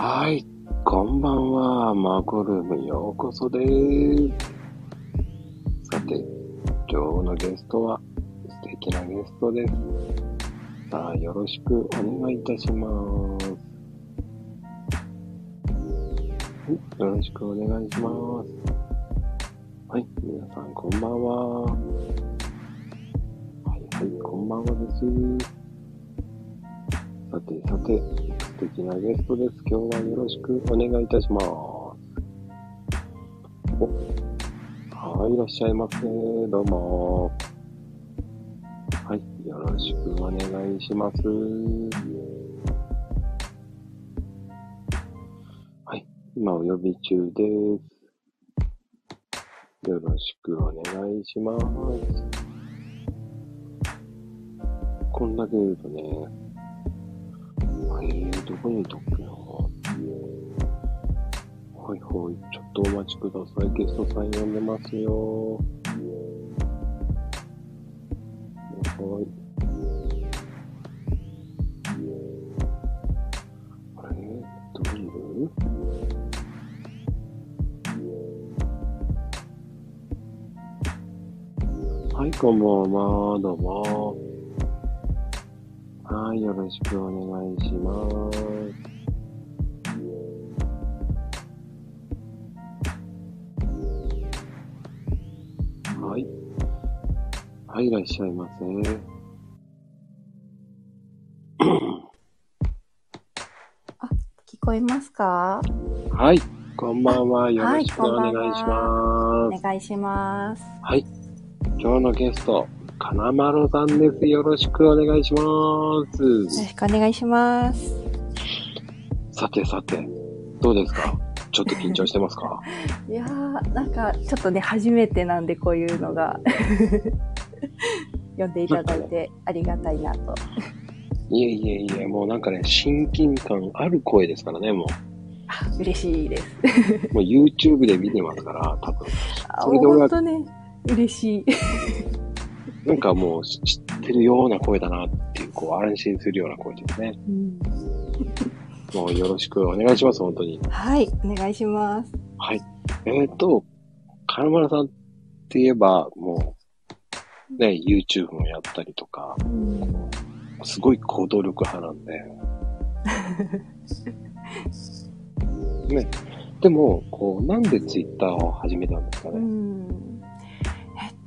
はい、こんばんは。マコルームようこそです。さて、今日のゲストは素敵なゲストです。さあ、よろしくお願いいたします。はい、よろしくお願いします。はい、皆さんこんばんは。はいはい、こんばんはです。さてさて、素敵なゲストです。今日はよろしくお願いい。たします。お、はい、い。らっしゃい。ませ。どうも。はい、よろしくお願い。します。はい、今お呼び中です。よろしくお願い。します。こんだけ言うとね、えー、どこにいたっけなはいはい、ちょっとお待ちください。ゲストさん呼んでますよ。はい。あれ？どういるはい、こんばんは。どうも。はい、よろしくお願いします。はい。はい、いらっしゃいませ。聞こえますか？はい、こんばんは。よろしくおはい願いしこます。お願いします。はい。今日のゲスト、金丸さんです。よろしくお願いします。よろしくお願いします。さてさて、どうですか？ちょっと緊張してますか？いやー、なんか、ちょっとね、初めてなんで、こういうのが。読んでいただいてありがたいなと。いえいえいえ、もうなんかね、親近感ある声ですからね、もあ嬉しいです。う。もう YouTube で見てますから、多分。あ、それで俺はほんとね、嬉しい。なんかもう知ってるような声だなっていう、こう安心するような声ですね。うんもうよろしくお願いします、本当に。はい、お願いします。はい。えっ、と、金丸さんって言えば、もう、ね、YouTube もやったりとか、うんすごい行動力派なんで。ね。でも、こう、なんで Twitter を始めたんですかうね。んえっ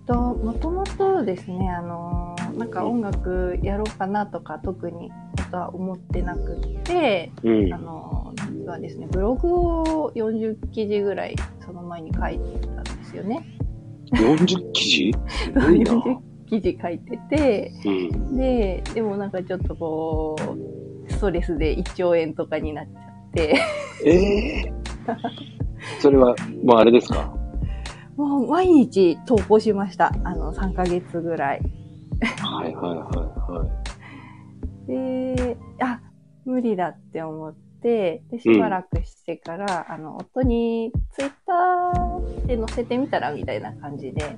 と、もともとですね、あのーなんか音楽やろうかなとか特にことは思ってなくって、うんあ。のー実はですね、ブログを40記事ぐらいその前に書いてたんですよね。40記事？すごいな。40記事書いてて、うん。で、でもなんかちょっとこう、ストレスで1兆円とかになっちゃって、ええそれは、もうあれですか？もう毎日投稿しました。あの、3ヶ月ぐらい。はいはいはいはで、あ、無理だって思って、で、しばらくしてから、あの、夫にツイッターで載せてみたらみたいな感じで、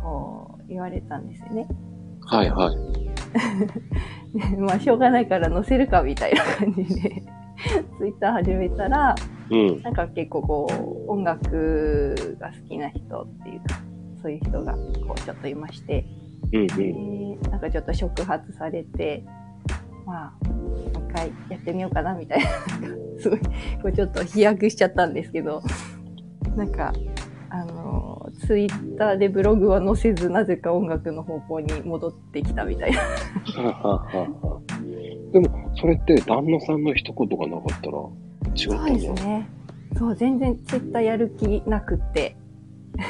こう、言われたんですよね。い。はいはい。でまあ、しょうがないから載せるかみたいな感じで、ツイッター始めたら、うん。なんか結構こう、音楽が好きな人っていうか、そういう人がこうちょっといまして、うんでうん。なんかちょっと触発されて、まあ、もう一回やってみようかなみたいな、すごい、こうちょっと飛躍しちゃったんですけど、なんか、あの、ツイッターでブログは載せず、なぜか音楽の方向に戻ってきたみたいな。でも、それって旦那さんの一言がなかったら違ったそうんですだ。ね。そう、全然ツイッターやる気なくって。だ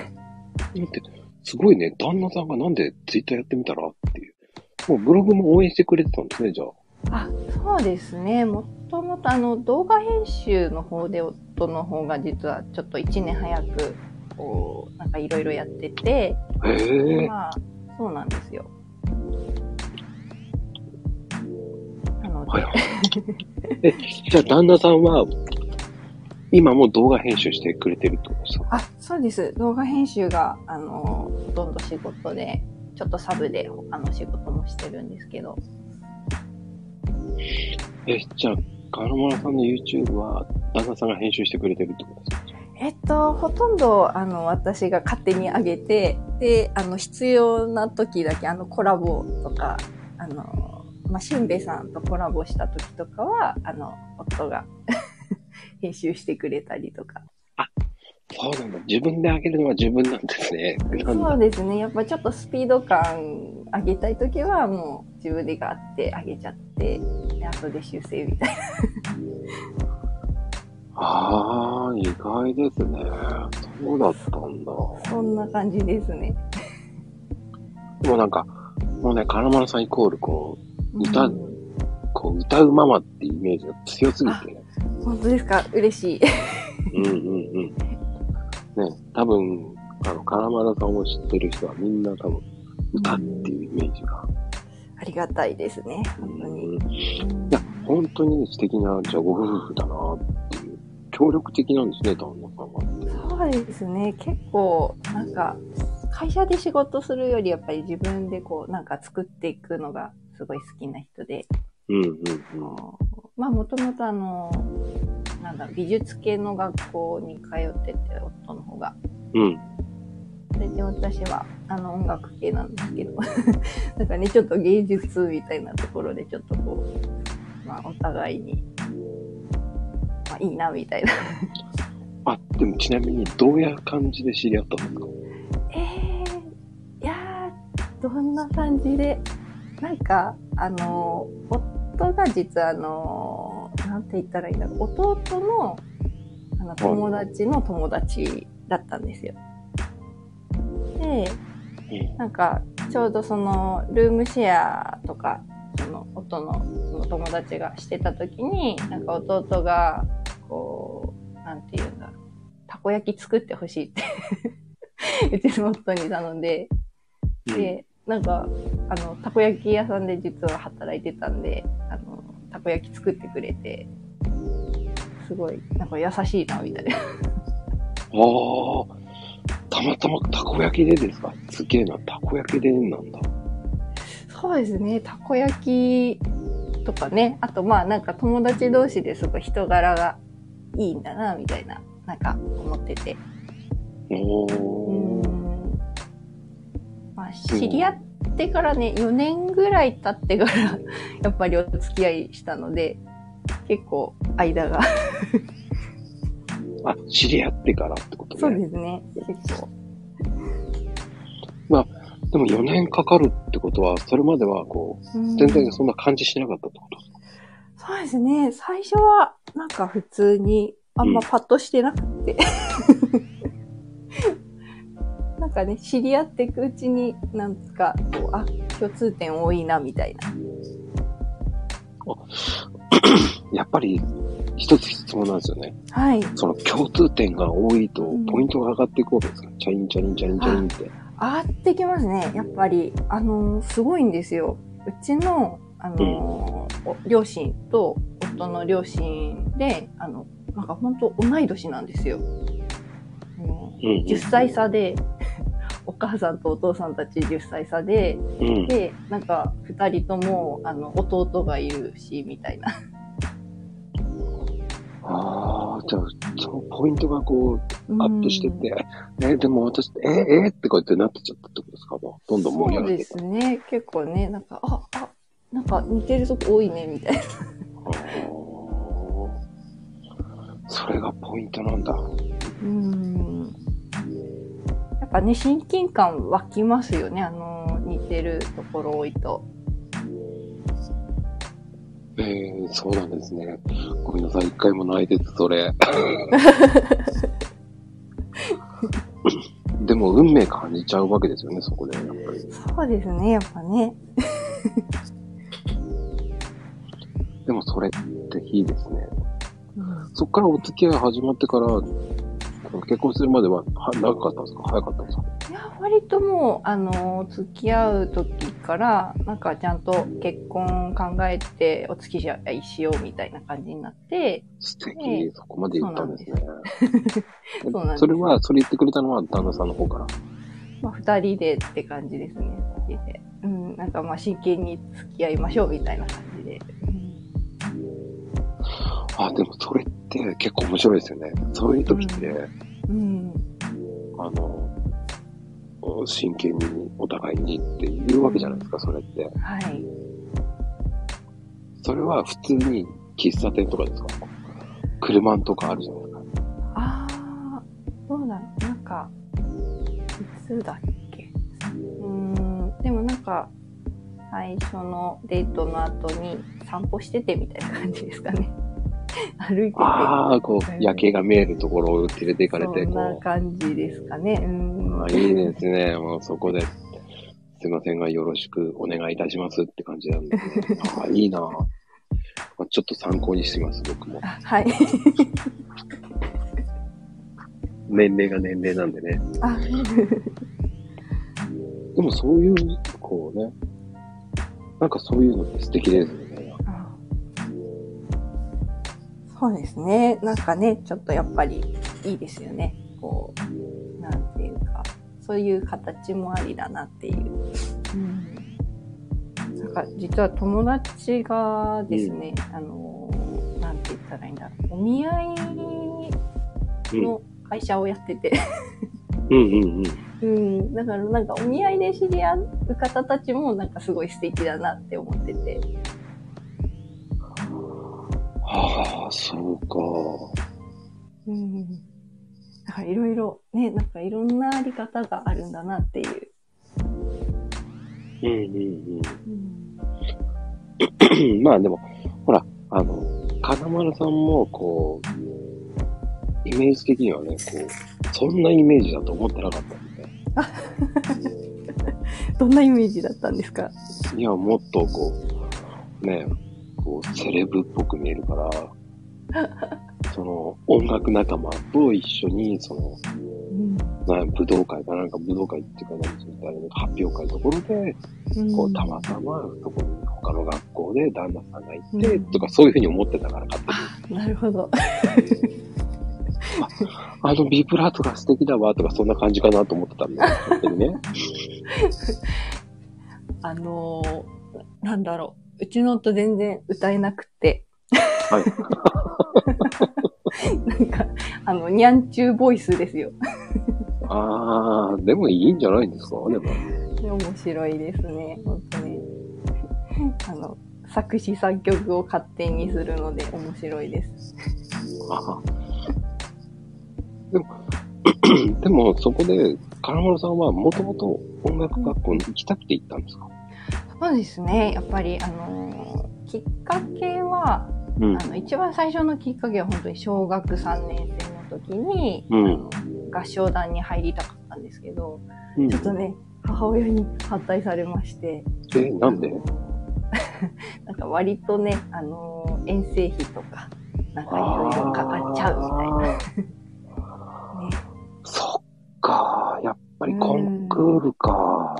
って、すごいね、旦那さんがなんでツイッターやってみたらっていう。もうブログも応援してくれてたんですね、じゃあ。あ、そうですね。もともとあの動画編集の方で夫の方が実はちょっと1年早く、こう、なんかいろいろやってて、へえ。まあ、そうなんですよ。なので、はいはい。え、じゃあ旦那さんは、今も動画編集してくれてるってことですか？あ、そうです。動画編集が、あの、ほとんど仕事で、ちょっとサブで他の仕事もしてるんですけど。え、じゃあ、川村さんの YouTube は、旦那さんが編集してくれてるってことですか？えっと、ほとんど、あの、私が勝手に上げて、で、あの、必要な時だけ、あの、コラボとか、あの、まあ、しゅんべいさんとコラボした時とかは、あの、夫が 編集してくれたりとか。そうなんだ。自分で上げるのは自分なんですね。そだうですね。やっぱちょっとスピード感上げたい時は、もう自分でがあって上げちゃって、で後で修正みたいな。ああ、意外ですね。そうだったんだ。そんな感じですね。でもなんか、もうね、金丸さんイコール、こ歌うんう、こう、歌うママってイメージが強すぎて。本当ですか？嬉しい。うんうんうん。ね、多分、あの、金丸さんを知ってる人はみんな多分、歌っていうイメージが。ありがたいですね。本当に。うんいや、本当に素敵な、じゃあご夫婦だなっていう。協力的なんですね、旦那さんは。そうですね。結構、なんか、会社で仕事するより、やっぱり自分でこう、なんか作っていくのがすごい好きな人で、うんうんうん。まあ、もともとあの、なん美術系の学校に通ってて、夫の方が。うん。それで私は、あの、音楽系なんですけど、なんかね、ちょっと芸術みたいなところで、ちょっとこう、まあ、お互いに、まあ、いいな、みたいな。あ、でもちなみにどういう感じで知り合ったんですか？えー、いやー、どんな感じで、なんか、あの、夫が実はあの、なんて言ったらいいんだろう、弟の、あの、友達の友達だったんですよ。で、なんか、ちょうどその、ルームシェアとか、その、夫の、その友達がしてた時に、なんか弟が、こう、なんて言うんだろう、たこ焼き作ってほしいって、うちの夫に頼んで、うん。で、なんか、あの、たこ焼き屋さんで実は働いてたんで、あの、たこ焼き作ってくれて、すごい、なんか優しいな、みたいな。ああ、たまたまたこ焼きでですか？すげえな、たこ焼きでなんだ。そうですね、たこ焼きとかね、あとまあなんか友達同士ですごい人柄がいいんだな、みたいな、なんか思ってて。おうー。ーん。まあ知り合ってからね、4年ぐらい経ってから、やっぱりお付き合いしたので、結構間が。あ、知り合ってからってことね。そうですね、結構。でも4年かかるってことは、それまではこう、うん全然そんな感じしなかったってこと？ですかそうですね。最初は、なんか普通に、あんまパッとしてなくて。なんかね、知り合っていくうちに、なんか、こう、あ、共通点多いな、みたいな。やっぱり、一つ質問なんですよね。はい。その共通点が多いとうん、ポイントが上がっていくわけですか、チャリンチャリンチャリンチャリンって。上がってきますね。やっぱり、あのーすごいんですよ。うちの、あのーお両親と夫の両親で、あの、なんか本当同い年なんですよ。うん10歳差で、お母さんとお父さんたち10歳差で、うん。で、なんか二人とも、あの、弟がいるし、みたいな。ああ、じゃあ、そのポイントがこう、アップしてっうんて、え、でも私、え、え？ってこうやってなってちゃったってことですか？もう、どんどん盛り上そうでがっていく。すね。結構ね、なんか、あ、あ、なんか似てるとこ多いね、みたいな。それがポイントなんだ。うん。やっぱね、親近感湧きますよね。あの、似てるところ多いと。えー、そうなんですね。ごめんなさい、一回もないです、それ。でも、運命感じちゃうわけですよね、そこで、やっぱり。そうですね、やっぱね。でも、それっていいですね。うんそっからお付き合い始まってから、結婚するまでは、は長かったんですか？早かったんですか？いや、割ともう、あの、付き合う時から、なんかちゃんと結婚考えてお付き合いしようみたいな感じになって、素敵、ええそこまで言ったんですね。そうなんですそれは、それ言ってくれたのは旦那さんの方から？まあ、二人でって感じですね。うん、なんかまあ真剣に付き合いましょうみたいな感じで。うんあ、でもそれって結構面白いですよね。そういう時って、うん。あの、真剣にお互いにって言うわけじゃないですか、それって。はい。それは普通に喫茶店とかですか？車とかあるじゃないですか。ああ、どうだろう。なんか、いつだっけ？うーん、でもなんか、最初のデートの後に散歩しててみたいな感じですかね。歩いてて。ああ、こう夜景が見えるところを連れて行かれて、そんなこ感じですかね。うう、ん。あいいですね。もうそこで、すいませんが、よろしくお願いいたしますって感じなんで、ね。あいいなまあちょっと参考にしてます、僕も。あはい。年齢が年齢なんでね。あ、でもそういう、こうね、なんかそういうのって素敵です。そうですね。なんかね、ちょっとやっぱりいいですよね。こう、なんていうか、そういう形もありだなっていう。うん。なんか実は友達がですね、あの、なんて言ったらいいんだろう。お見合いうん。の会社をやってて、うんうんうん。うん。だからなんかお見合いで知り合う方たちもなんかすごい素敵だなって思ってて。はあ、そうか。うん。だからいろいろね、なんかいろんなあり方があるんだなっていう。うんうんうん。うん。まあでも、ほら、あの、金丸さんも、こう、イメージ的にはね、こう、そんなイメージだと思ってなかったんで。どんなイメージだったんですか？いや、もっとこう、ね、こう、セレブっぽく見えるから、その、音楽仲間と一緒に、その、うん。な武道会かなんか武道会っていうか、なんていうか発表会のところで、こう、たまたま、そこに他の学校で旦那さんがいて、うんとか、そういうふうに思ってたから、勝手に。なるほど。あのビブラートが素敵だわ、とか、そんな感じかなと思ってたんだよ、勝手にね。あのー、なんだろう。うちの夫全然歌えなくて。はい。なんか、あの、ニャンチューボイスですよ。あー、でもいいんじゃないんですか？でも。で面白いですね。本当ね。あの、作詞作曲を勝手にするので面白いです。あでも、でも、そこで、金丸さんはもともと音楽学校に行きたくて行ったんですか？そうですね。やっぱり、あのーきっかけは、うんあ。の、一番最初のきっかけは本当に小学3年生の時に、うん合唱団に入りたかったんですけど、うんちょっとね、母親に反対されまして、え、なんで？なんか割とね、あのー遠征費とか、なんかいろいろかかっちゃうみたいな。ね、そっか、やっぱりコンクールか。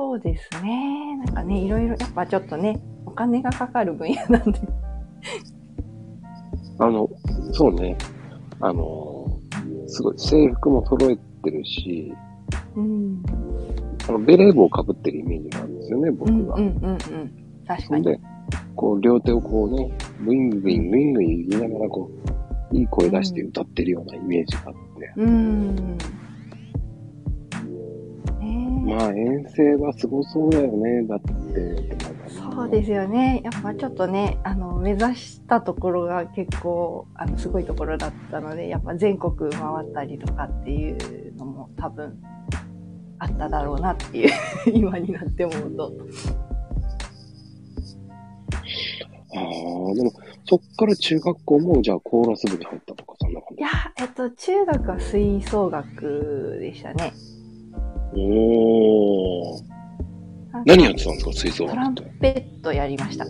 そうですね。なんかね、いろいろ、やっぱちょっとね、お金がかかる分野なんで。あの、そうね。あの、すごい制服も揃えてるし、うん。あのベレー帽をかぶってるイメージがあるんですよね、僕うんが。うんうんうん。確かに。で、こう、両手をこうね、ウィンウィン、ウィンウィン言いながら、こう、いい声出して歌ってるようなイメージがあって。うん。ねえまあ、遠征はすごそうだよね、だって。そうですよね。やっぱちょっとね、あの、目指したところが結構、あの、すごいところだったので、やっぱ全国回ったりとかっていうのも多分、あっただろうなっていう、今になって思うと。ああ、でも、そっから中学校も、じゃあコーラス部に入ったとか、そんな感いや、えっと、中学は吹奏楽でしたね。じ。おー。何やってたんですか、吹奏トラン。ペットやりました。う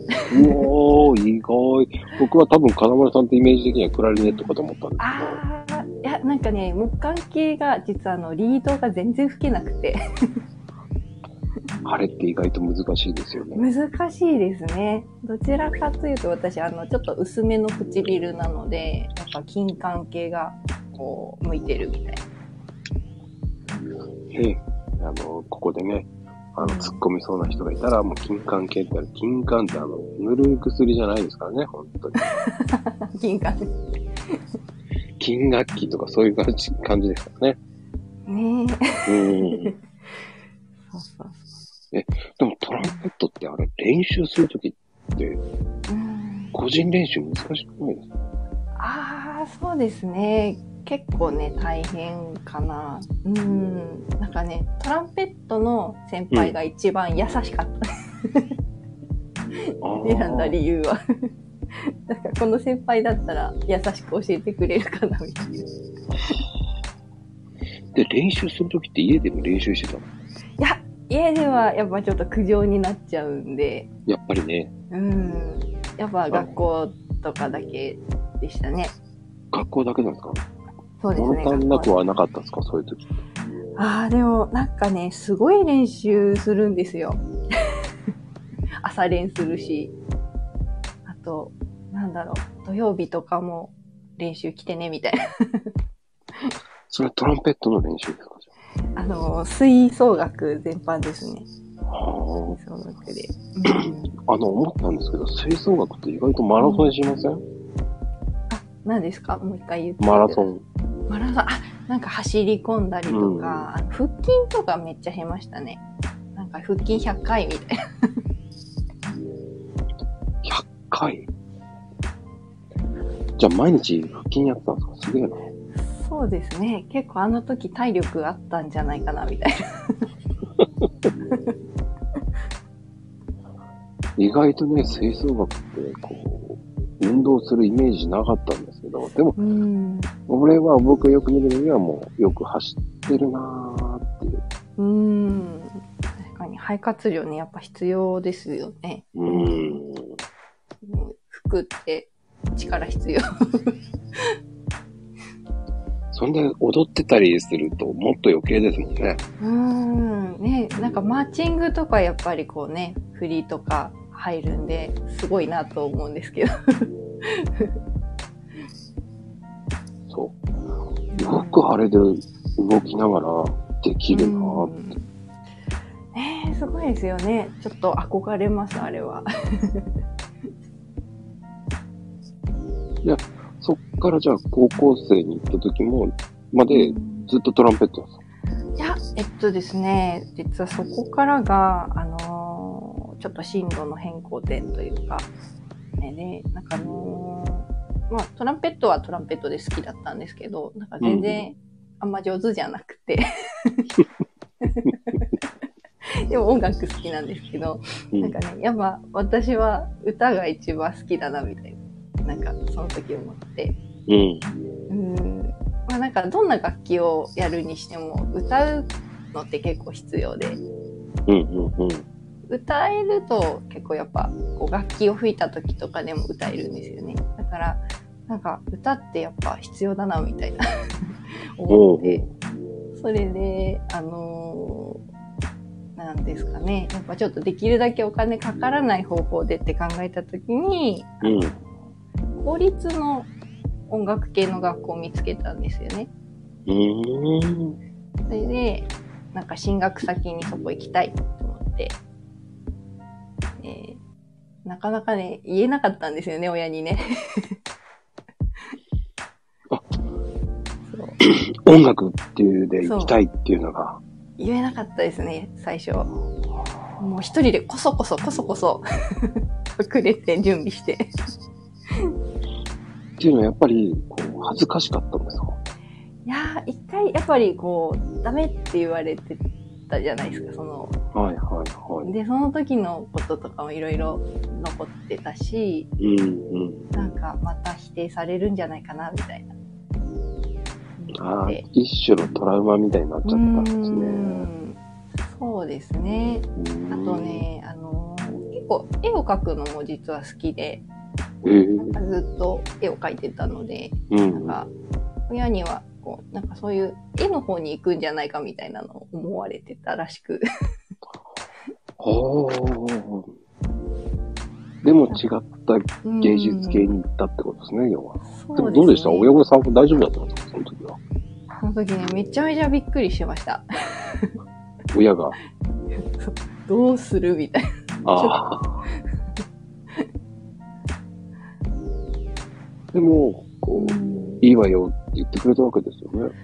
おー、意外。僕は多分、金丸さんってイメージ的にはクラリネットかと思ったんですああ、いや、なんかね、木管系が実はあの、リードが全然吹けなくて、けど、あれって意外と難しいですよね。難しいですね。どちらかというと私、あの、ちょっと薄めの唇なので、やっぱ金管系が、こう、向いてるみたいな。ええ、あの、ここでね、あの、突っ込みそうな人がいたら、もう金管系ってある。金管ってあの、塗る薬じゃないですからね、本当に。金管。金楽器とかそういう感じ感じですからね。ねえ。うん。そうそうでもトランペットってあれ、練習するときって。個人練習難しくないですか？ああ、そうですね。結構ね、大変かな。うん。なんかね、トランペットの先輩が一番優しかった。あ選んだ理由は。なんかこの先輩だったら優しく教えてくれるかなみたいな。いで、練習するときって家でも練習してたの？や、家ではやっぱちょっと苦情になっちゃうんで、やっぱりね、うん。やっぱ学校とかだけでしたね。学校だけなんですか？そうですね。物足んなくはなかったですか？そういうとき。ああ、でもなんかね、すごい練習するんですよ。朝練するし。あと、なんだろう、土曜日とかも練習来てね、みたいな。それはトランペットの練習ですか？じあの、吹奏楽全般ですね。ゃあは吹奏楽で。あ。あの、思ったんですけど、吹奏楽って意外とマラソンしません、あ、何ですか？もう一回言って。マラソ。ン。マラソン、あ、なんか走り込んだりとか、うん腹筋とかめっちゃ減ましたね。なんか腹筋100回みたいな。100回？じゃあ毎日腹筋やってたんですか？すげえな。そうですね。結構あの時体力あったんじゃないかな、みたいな。意外とね、吹奏楽って、こう、運動するイメージなかったんですけど、でも、うん。俺は僕がよく見るにはもう、よく走ってるなーっていう。うん。確かに肺活量ね、やっぱ必要ですよね。うーん。服って力必要。そんで踊ってたりするともっと余計ですもんね。うん。ね、なんかマーチングとかやっぱりこうね、振りとか入るんで、すごいなと思うんですけど。そう。よくあれで動きながらできるなーって。うんねえすごいですよね。ちょっと憧れます、あれは。そっからじゃあ高校生に行った時も、までずっとトランペットいや、えっとですね、実はそこからが、あのーちょっと進路の変更点というか、ね、ね、なんかあのーまあ、トランペットはトランペットで好きだったんですけど、なんか全然あんま上手じゃなくて。でも音楽好きなんですけど、うんなんかね、やっぱ私は歌が一番好きだなみたいな、なんかその時思って。うん。うん。まあなんかどんな楽器をやるにしても歌うのって結構必要で、うんうんうん。歌えると結構やっぱこう楽器を吹いた時とかでも歌えるんですよね。だからなんか歌ってやっぱ必要だなみたいな 思って、それで、あのーなんですかね。やっぱちょっとできるだけお金かからない方法でって考えた時に、うん。公立の音楽系の学校を見つけたんですよね。うーん。それで、なんか進学先にそこ行きたいと思って、えーなかなかね、言えなかったんですよね、親にね。音楽っていうで行きたいっていうのが。言えなかったですね、最初。もう一人でこそこそこそこそ隠れて準備して。っていうのはやっぱり、こう、恥ずかしかったんですか？いやー、一回やっぱりこう、ダメって言われてたじゃないですか、その、はいはいはい。で、その時のこととかもいろいろ残ってたし、うんうん。なんかまた否定されるんじゃないかな、みたいな。ああで、一種のトラウマみたいになっちゃったんですうね。んそうですね。あと。ね、あのー結構絵を描くのも実は好きで、ええずっと絵を描いてたので、うん。なんか、親には、こう、なんかそういう絵の方に行くんじゃないかみたいなのを思われてたらしく。ほー。でも違った芸術系に行ったってことですね、要は。うんでもどうでした？そ親御さんも大丈夫だったんですかその時は。その時ね、めちゃめちゃびっくりしました。親が。どうするみたいな。ああ。でも、こう、いいわよって言ってくれたわけですよね。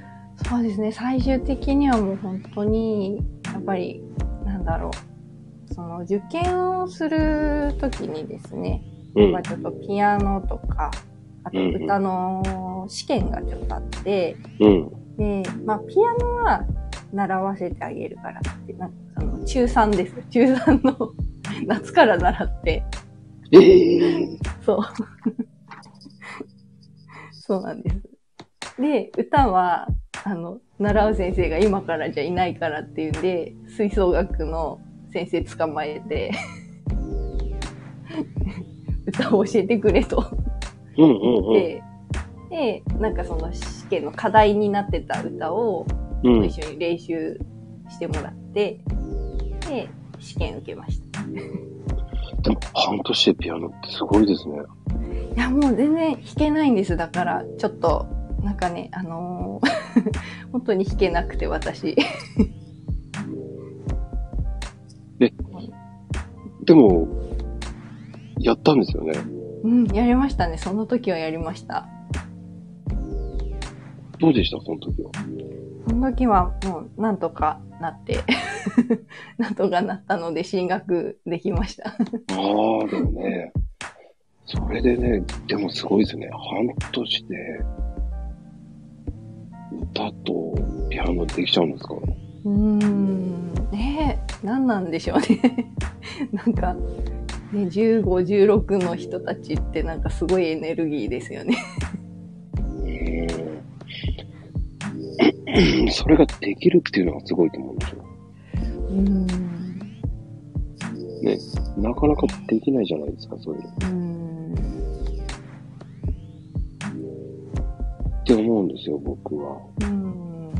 そうですね。最終的にはもう本当に、やっぱり、なんだろう。その受験をするときにですね、うんまあ。ちょっとピアノとか、あと歌の試験がちょっとあって、うん。で、まあピアノは習わせてあげるからって、なんかその中3ですよ。中3の 夏から習って、ええそう。そうなんです。で、歌は、あの、習う先生が今からじゃいないからっていうんで、吹奏楽の先生捕まえて、歌を教えてくれとうんうんうん。で、で、なんかその試験の課題になってた歌をうん。一緒に練習してもらって、で、試験受けました。でも、半年でピアノってすごいですね。いや、もう全然弾けないんです。だから、ちょっと、なんかね、あのー 本当に弾けなくて、私。でも、やったんですよね。うん、やりましたね。その時はやりました。どうでしたその時は？その時はもう、なんとかなって、なんとかなったので、進学できました。ああ、でもね、それでね、でもすごいですね。半年で、歌とピアノできちゃうんですか？うーん、ねえ、何なんでしょうね。なんか、ね、15、16の人たちってなんかすごいエネルギーですよね。それができるっていうのがすごいと思うんですよ。うーん。ね、なかなかできないじゃないですか、そういうの。うーん。って思うんですよ、僕は。うーん。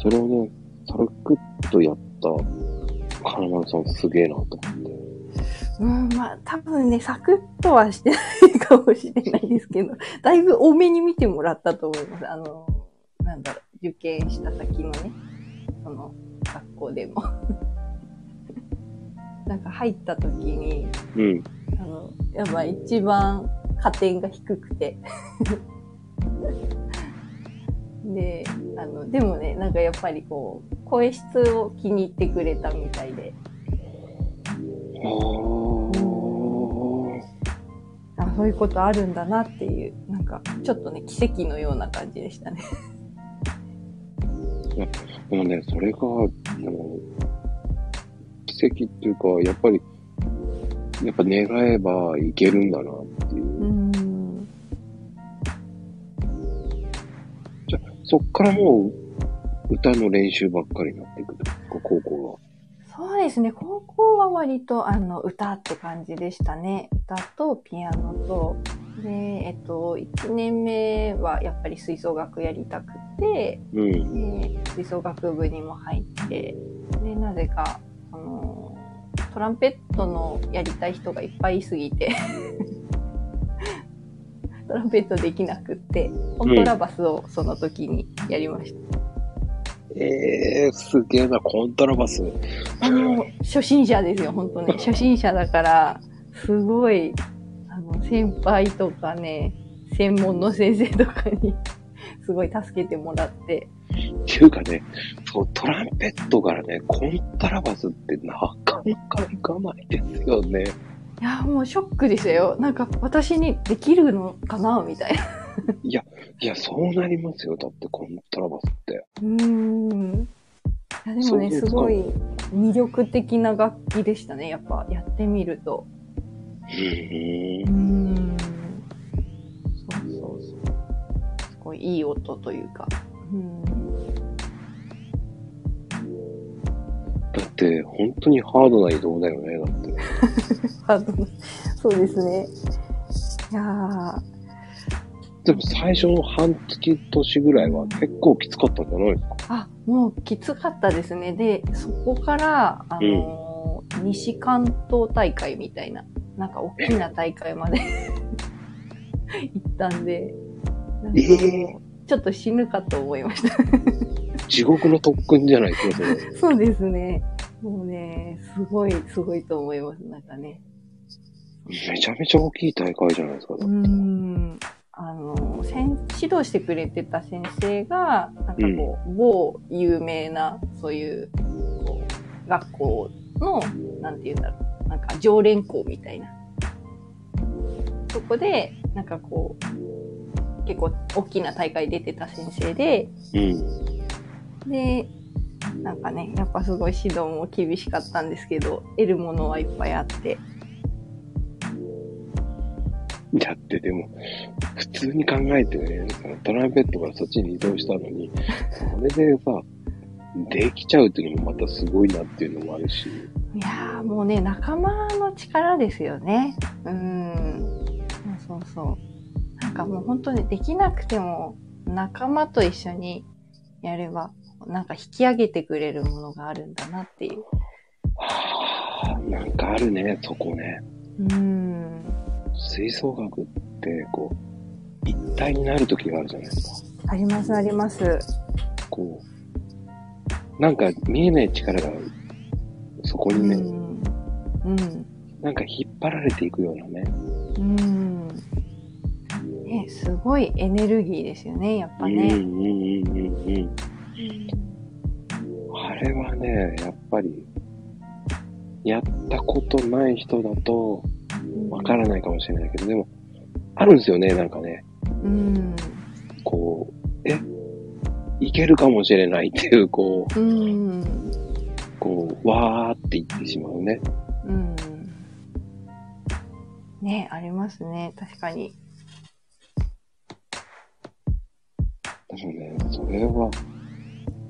それをね、サルクッとやった金丸さんすげえなと思って。うん、まあ、多分ね、サクッとはしてないかもしれないですけど、だいぶ多めに見てもらったと思います。あの、なんだろう、受験した先のね、その、学校でも。なんか入った時に、うん。あの、やっぱ一番加点が低くて。で、あの、でもね、なんかやっぱりこう、声質を気に入ってくれたみたいで、そういうことあるんだなっていう、なんか、ちょっとね、奇跡のような感じでしたね。でもね、それが、あの、奇跡っていうか、やっぱり、やっぱ願えばいけるんだなっていう。うん。じゃあそっからもう、歌の練習ばっかりになっていくとか、高校は。そうですね、高校は割と、あの、歌って感じでしたね。歌とピアノと、で、えっと、1年目はやっぱり吹奏楽やりたくて、うん。で吹奏楽部にも入って、で、なぜか、あの、トランペットのやりたい人がいっぱいいすぎて、トランペットできなくって、コントラバスをその時にやりました。ええー、すげえな、コントラバス。あの、初心者ですよ、本当ね。初心者だから、すごい、あの、先輩とかね、専門の先生とかに、すごい助けてもらって、っていうかね、そう、トランペットからね、コントラバスってなかなかいかないですよね。いや、もうショックでしたよ。なんか、私にできるのかなみたいな。いや、そうなりますよ。だってコントラバスって。うーん。いや、でもね、すごい魅力的な楽器でしたね。やっぱ、やってみると。うー。うん。そうそうそう。すごいいい音というか。うん。だって、本当にハードな移動だよね。だって。ハードなそうですね。いやーでも最初の半月年ぐらいは結構きつかったんじゃないですか？あ、もうきつかったですね。で、そこから、あのー西関東大会みたいな、なんか大きな大会まで 行ったんで、なんかもうちょっと死ぬかと思いました。地獄の特訓じゃないですか、それ。そうですね。もうね、すごい、すごいと思います。なんかね。めちゃめちゃ大きい大会じゃないですか。うーん。あの、先指導してくれてた先生が、なんかこう、某有名な、そういう、こう、学校の、なんて言うんだろう、なんか常連校みたいな。そこで、なんかこう、結構大きな大会出てた先生で、うん。で、なんかね、やっぱすごい指導も厳しかったんですけど、得るものはいっぱいあって。だってでも、普通に考えてね、トランペットがそっちに移動したのに、それでさ、できちゃうっていうのもまたすごいなっていうのもあるし、いやーもうね、仲間の力ですよね。うん。そうそうそう。なんかもう本当にできなくても仲間と一緒にやれば、なんか引き上げてくれるものがあるんだなっていう。はあ、なんかあるね、そこね。うん。吹奏楽って、こう、一体になる時があるじゃないですか。ありますあります。こう、なんか見えない力が、そこにね、うん。うん。なんか引っ張られていくようなね。うん。ね、すごいエネルギーですよね、やっぱね。うんうんうんうんうん。あれはね、やっぱり、やったことない人だと、わからないかもしれないけど、でも、あるんですよね、なんかね。うん。こう、え、いけるかもしれないっていう、こう、うん。こう、わーって言ってしまうね。うん。ね、ありますね、確かに。でもね、それは、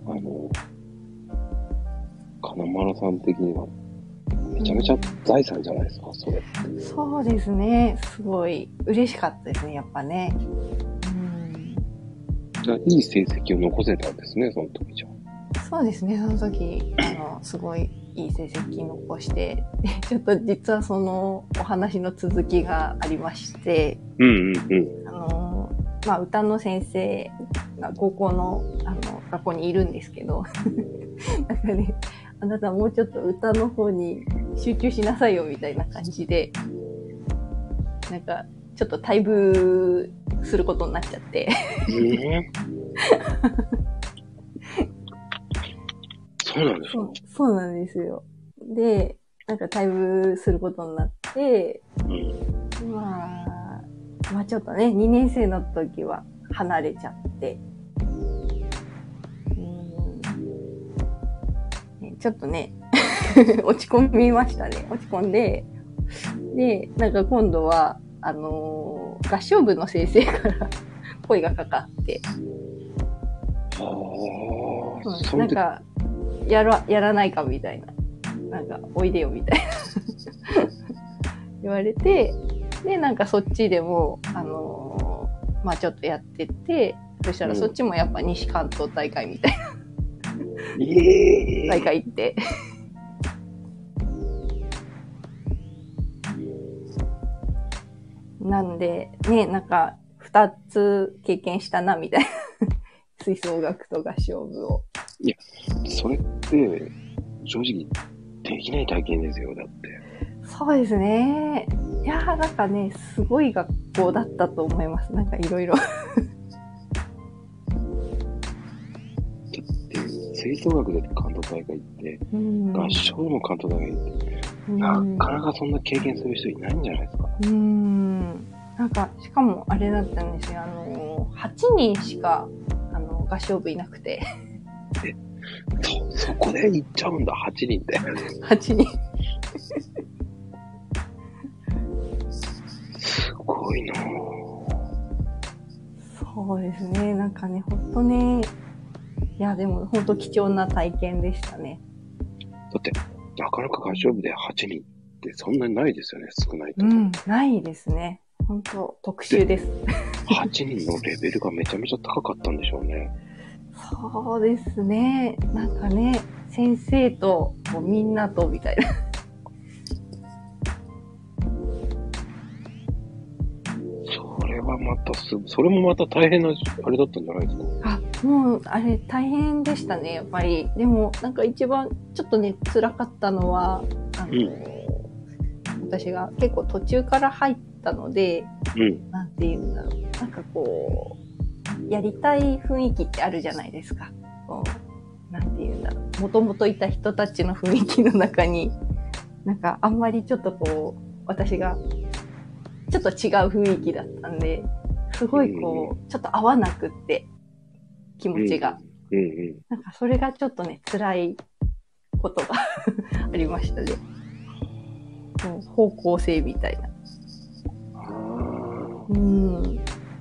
あの、金丸さん的には、めちゃめちゃ財産じゃないですか、それって。そうですね。すごい嬉しかったですね、やっぱね。うん。いい成績を残せたんですね、その時じゃ。そうですね、その時、あの、すごいいい成績残して、でちょっと実はそのお話の続きがありまして、うんうんうん。あの、まあ、歌の先生が高校の、あの、学校にいるんですけど、なんかね、あなたもうちょっと歌の方に集中しなさいよみたいな感じで、なんか、ちょっと退部することになっちゃって、えそうなんですか？そうそうなんですよ。で、なんか退部することになって、うん。まあ、まあちょっとね、2年生の時は離れちゃって、ちょっとね、落ち込みましたね。落ち込んで、で、なんか今度は、あのー合唱部の先生から 声がかかって、はあ、うなんか、やら、やらないかみたいな。なんか、おいでよみたいな。言われて、で、なんかそっちでも、あのーまあちょっとやってて、そしたらそっちもやっぱ西関東大会みたいえ大会行って。なんで、ね、なんか、二つ経験したな、みたいな。吹奏楽と合唱部を。それって、正直、できない体験ですよ、だって。そうですね。いやーなんかね、すごい学校だったと思います。なんかいろいろ。吹奏楽で関東大会行って、うん合唱でも関東大会行って、うんなかなかそんな経験する人いないんじゃないですか。うん。なんか、しかもあれだったんですよ。あの、8人しか、あの、合唱部いなくて。そ、そこで行っちゃうんだ、8人って。8人。すごいなぁ。そうですね。なんかね、ほんとね、いや、でもほんと貴重な体験でしたね。だって、なかなか合唱部で8人ってそんなにないですよね、少ないと。うん、ないですね。ほんと特殊です。8人のレベルがめちゃめちゃ高かったんでしょうね。そうですね。なんかね、先生と、こうみんなと、みたいな。それはまたす、それもまた大変な、あれだったんじゃないですか？あ、もう、あれ、大変でしたね、やっぱり。でも、なんか一番、ちょっとね、辛かったのは、あの、うん私が結構途中から入ったので、うん。なんていうんだろう。なんかこう、やりたい雰囲気ってあるじゃないですか。こう、なんていうんだろう。もともといた人たちの雰囲気の中に、なんかあんまりちょっとこう、私が、ちょっと違う雰囲気だったんで、すごいこう、ちょっと合わなくって、気持ちが。うんうん。なんかそれがちょっとね、辛いことが ありましたね。もう方向性みたいな。うん。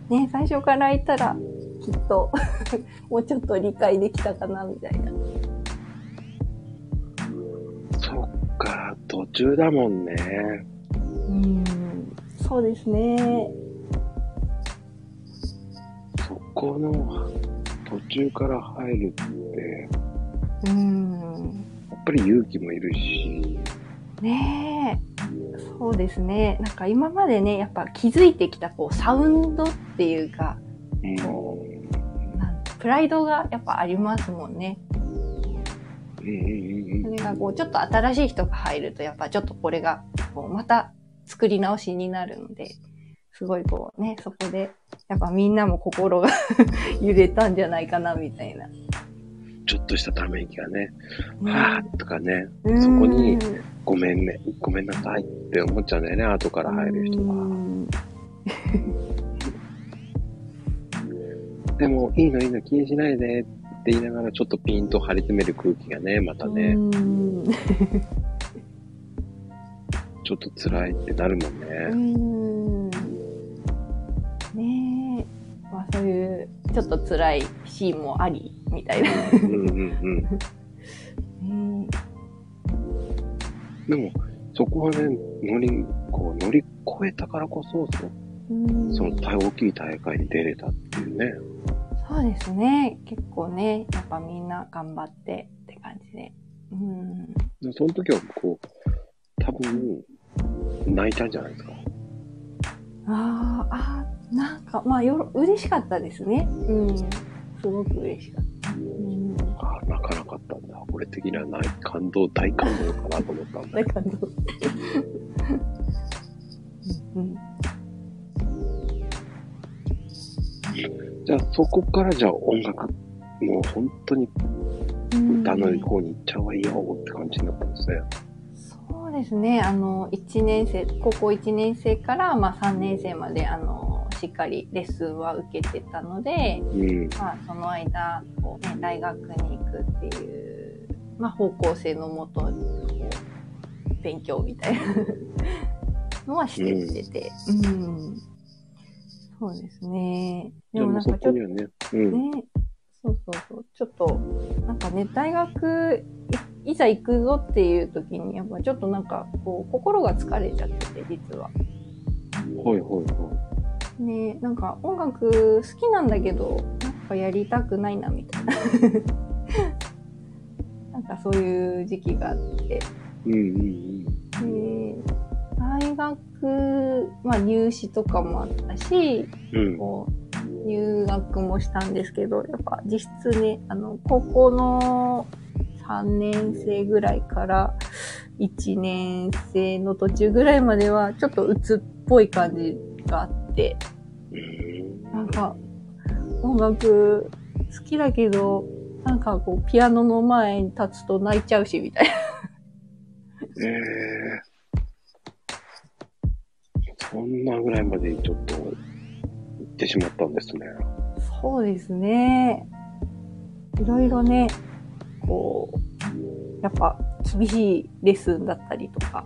ね、最初からいたら、きっと、もうちょっと理解できたかな、みたいな。そっか、途中だもんね。うん。そうですね。そこの途中から入るって、うん。やっぱり勇気もいるし、ねえ。そうですね。なんか今までね、やっぱ気づいてきた、こう、サウンドっていうか、うん。なんプライドがやっぱありますもんね。それがこう、ちょっと新しい人が入ると、やっぱちょっとこれが、こう、また作り直しになるので、すごいこうね、そこで、やっぱみんなも心が 揺れたんじゃないかな、みたいな。ちょっとしたため息がね、うん。はぁとかね、うん。そこにごめんね、ごめんなさいって思っちゃうんだよね、後から入る人うは。ん。でも、いいのいいの気にしないでって言いながら、ちょっとピンと張り詰める空気がね、またね、うん。ちょっと辛いってなるもんうね。ん。ねえ。まあそういう、ちょっと辛いシーンもあり、みたいな。うんうんうん。ねでも、そこはね、乗り、こう乗り越えたからこそ、そうんその大大きい大会に出れたっていうね。そうですね。結構ね、やっぱみんな頑張ってって感じで。うん。でその時は、こう、多分、泣いたんじゃないですか。あーあー、なんか、まあよろ、嬉しかったですね。うん。すごく嬉しかった。うん。ああ、泣かなかったんだ。俺的にはない、感動、大感動かなと思ったんだなんかあのうんうん。じゃあ、そこからじゃあ音楽、もう本当にうん歌の方に行っちゃうわいいよって感じになったんですね。そうですね。あの、1年生、高校1年生から、まあ3年生まで、あの、しっかりレッスンは受けてたので、うん。まあその間、こうね、大学に行くっていう、まあ方向性のもと、こう、勉強みたいな のはしてきてて、うん。そうですね。ででもなんかちょっこにはね、うん。ね、そうそうそう。ちょっと、なんかね、大学い、いざ行くぞっていう時に、やっぱちょっとなんか、こう、心が疲れちゃってて、実は。ほいほいほね、なんか音楽好きなんだけど、なんかやりたくないな、みたいな。なんかそういう時期があって。い。うんうんで大学、まあ入試とかもあったし、うん。うん。こう入学もしたんですけど、やっぱ実質ね、あの、高校の3年生ぐらいから1年生の途中ぐらいまでは、ちょっと鬱っぽい感じがあって、うんなんか、音楽好きだけど、なんかこう、ピアノの前に立つと泣いちゃうし、みたいな。ええそんなぐらいまでちょっと行ってしまったんですね。そうですね。いろいろね、こう、やっぱ厳しいレッスンだったりとか、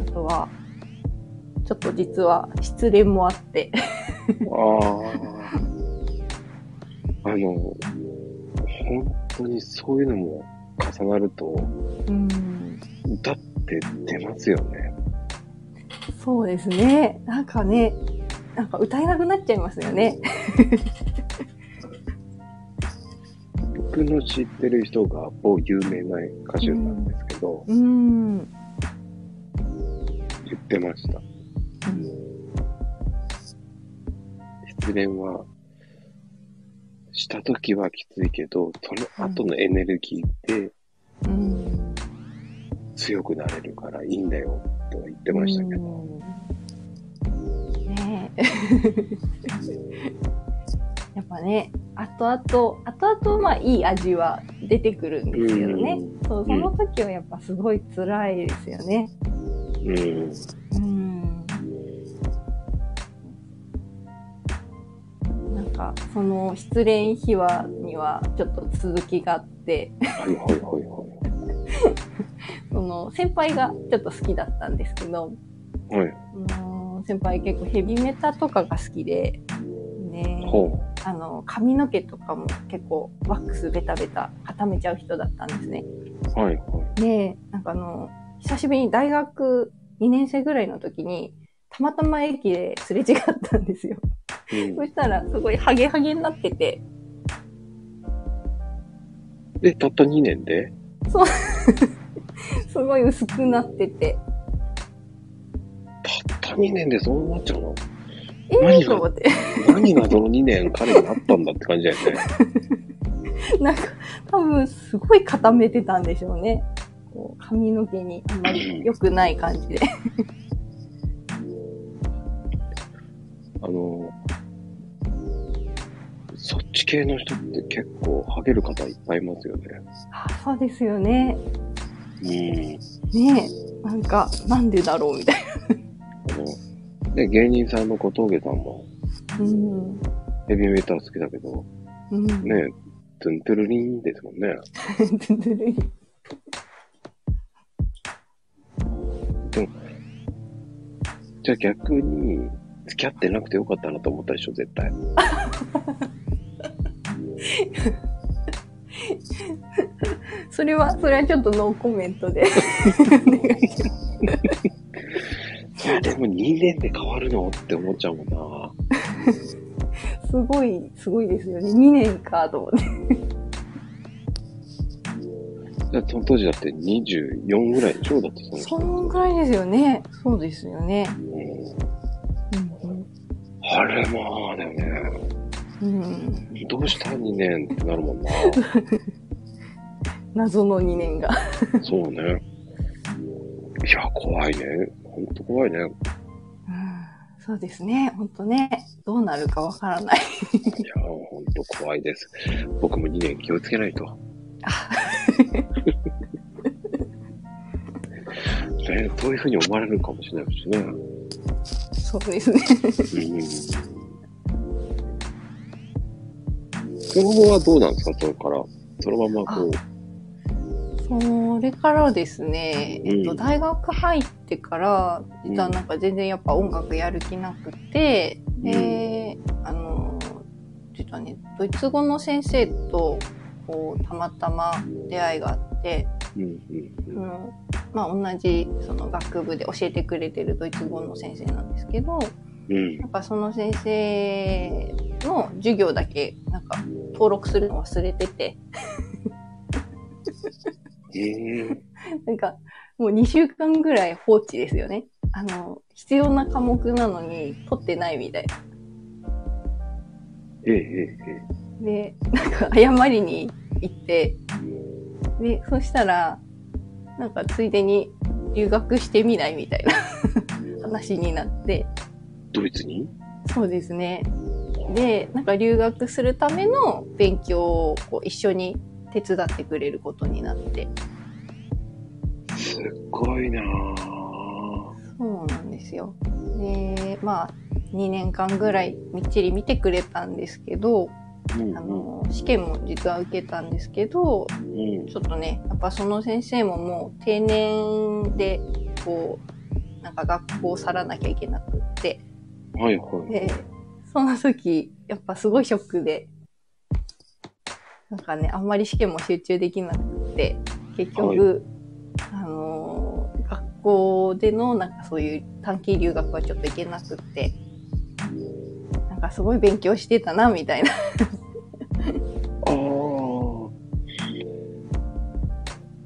あとは、ちょっと実は失恋もあって、ああ。あの、本当にそういうのも重なると、うん、歌って出ますよね。そうですね。なんかね、なんか歌えなくなっちゃいますよね。僕の知ってる人が某有名な歌手なんですけど、うん。言ってました。失恋はした時はきついけど、その後のエネルギーでうん。強くなれるからいいんだよ、とは言ってましたけど。うんねえ。やっぱね、後々、後々、まあいい味は出てくるんですけどね。そう、その時はやっぱすごい辛いですよね。うん。うん。なんか、その失恋秘話にはちょっと続きがあって、はいはいはいは その先輩がちょっと好きだったんですけど、い。はい。先輩結構ヘビメタとかが好きで、ね、ほあの髪の毛とかも結構ワックスベタベタ固めちゃう人だったんですね。う。はいはい。で、なんかあの、久しぶりに大学2年生ぐらいの時に、たまたま駅ですれ違ったんですよ。うんそしたらすごいハゲハゲになってて、で、たった2年で？すごい薄くなってて、たった2年でそうなっちゃうの？え何がーと思って。何がその2年彼になったんだって感じだよね。なんか、多分すごい固めてたんでしょうね。こう髪の毛にあんまり良くない感じで。あの、そっち系の人って結構ハゲる方いっぱいいますよね。あそうですよね。うん。ねえ。なんか、なんでだろうみたいあの、で、芸人さんの小峠さんもな。うん。ヘビーメーター好きだけど、うん。ね、トゥントゥルリンですもんね。ずるい。じゃあ逆に、付き合ってなくてよかったなと思ったでしょ、絶対。それは、それはちょっとノーコメントで。お願いしますでも2年で変わるのって思っちゃうもんな。すごい、すごいですよね。2年かと思って。その当時だって24ぐらいでしょだってその人。そんぐらいですよね。そうですよね。うんうんあれまあだよね。うん。うん。どうした2年ってなるもんな。謎の2年が。そうね。いや、怖いね。ほんと怖いね。うんそうですね。ほんとね。どうなるかわからない。いや、ほんと怖いです。僕も2年気をつけないと。ね、そういうふうに思われるかもしれないしね。そうですね。うん。その後はどうなんですか？それから。そのままこう。それからですね、えっと、うん大学入ってから、実はなんか全然やっぱ音楽やる気なくて、で、あの、実はね、ドイツ語の先生と、こう、たまたま出会いがあって、うんうんまあ同じその学部で教えてくれてるドイツ語の先生なんですけど、うん。なんかその先生の授業だけなんか登録するの忘れてて、ええ なんかもう2週間ぐらい放置ですよね。あの、必要な科目なのに取ってないみたいな。ええええで、なんか謝りに行って、で、そしたら、なんかついでに留学してみないみたいな話になって、ドイツに？そうですね。で、なんか留学するための勉強をこう一緒に手伝ってくれることになって。すっごいなぁ。そうなんですよ。で、まあ、2年間ぐらいみっちり見てくれたんですけど、うんあの、試験も実は受けたんですけど、うん。ちょっとね、やっぱその先生ももう定年で、こう、なんか学校を去らなきゃいけなくって、はいはい。で、その時、やっぱすごいショックで、なんかね、あんまり試験も集中できなくって、結局、あのー学校でのなんかそういう短期留学はちょっと行けなくって、なんかすごい勉強してたな、みたいな。ああ。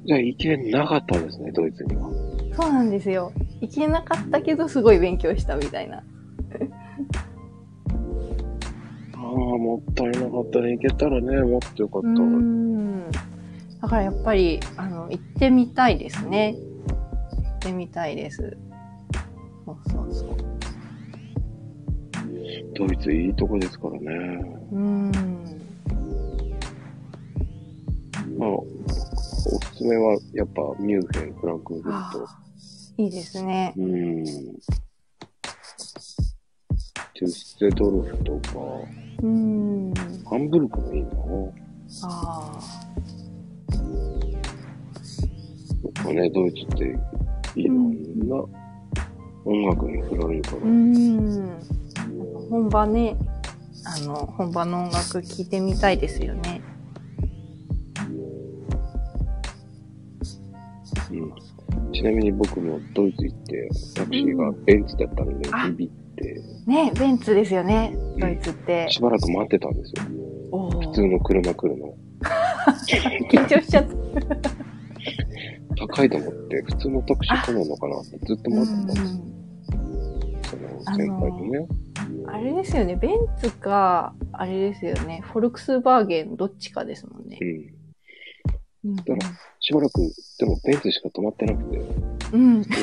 じゃあ行けなかったんですね、ドイツには。そうなんですよ。行けなかったけど、すごい勉強したみたいな。あもったいなかったね。行けたらね、もっとよかった。うん。だからやっぱり、あの、行ってみたいですね。行ってみたいです。そうそうそう。ドイツいいとこですからね。うん。まあ、おすすめはやっぱミュンヘン、フランクフルト。いいですね。うん。トゥッセドルフとか、うん。ハンブルクもいいな。ああ。やっぱね、ドイツっていろんな音楽に振られるから。うん。本場ね、あの、本場の音楽聴いてみたいですよね。うん、ちなみに僕もドイツ行って、タクシーがベンツだったので、あビビって、ね、ベンツですよね、ドイツって。しばらく待ってたんですよ。普通の車来るの。緊張しちゃった。高いと思って、普通のタクシー来ないのかな？ってずっと待ってたんですよ。その先輩とね。あれですよね、ベンツか、あれですよね、フォルクスバーゲンどっちかですもんねう。ん。うん。だからしばらく、でもベンツしか止まってなくて、うん。先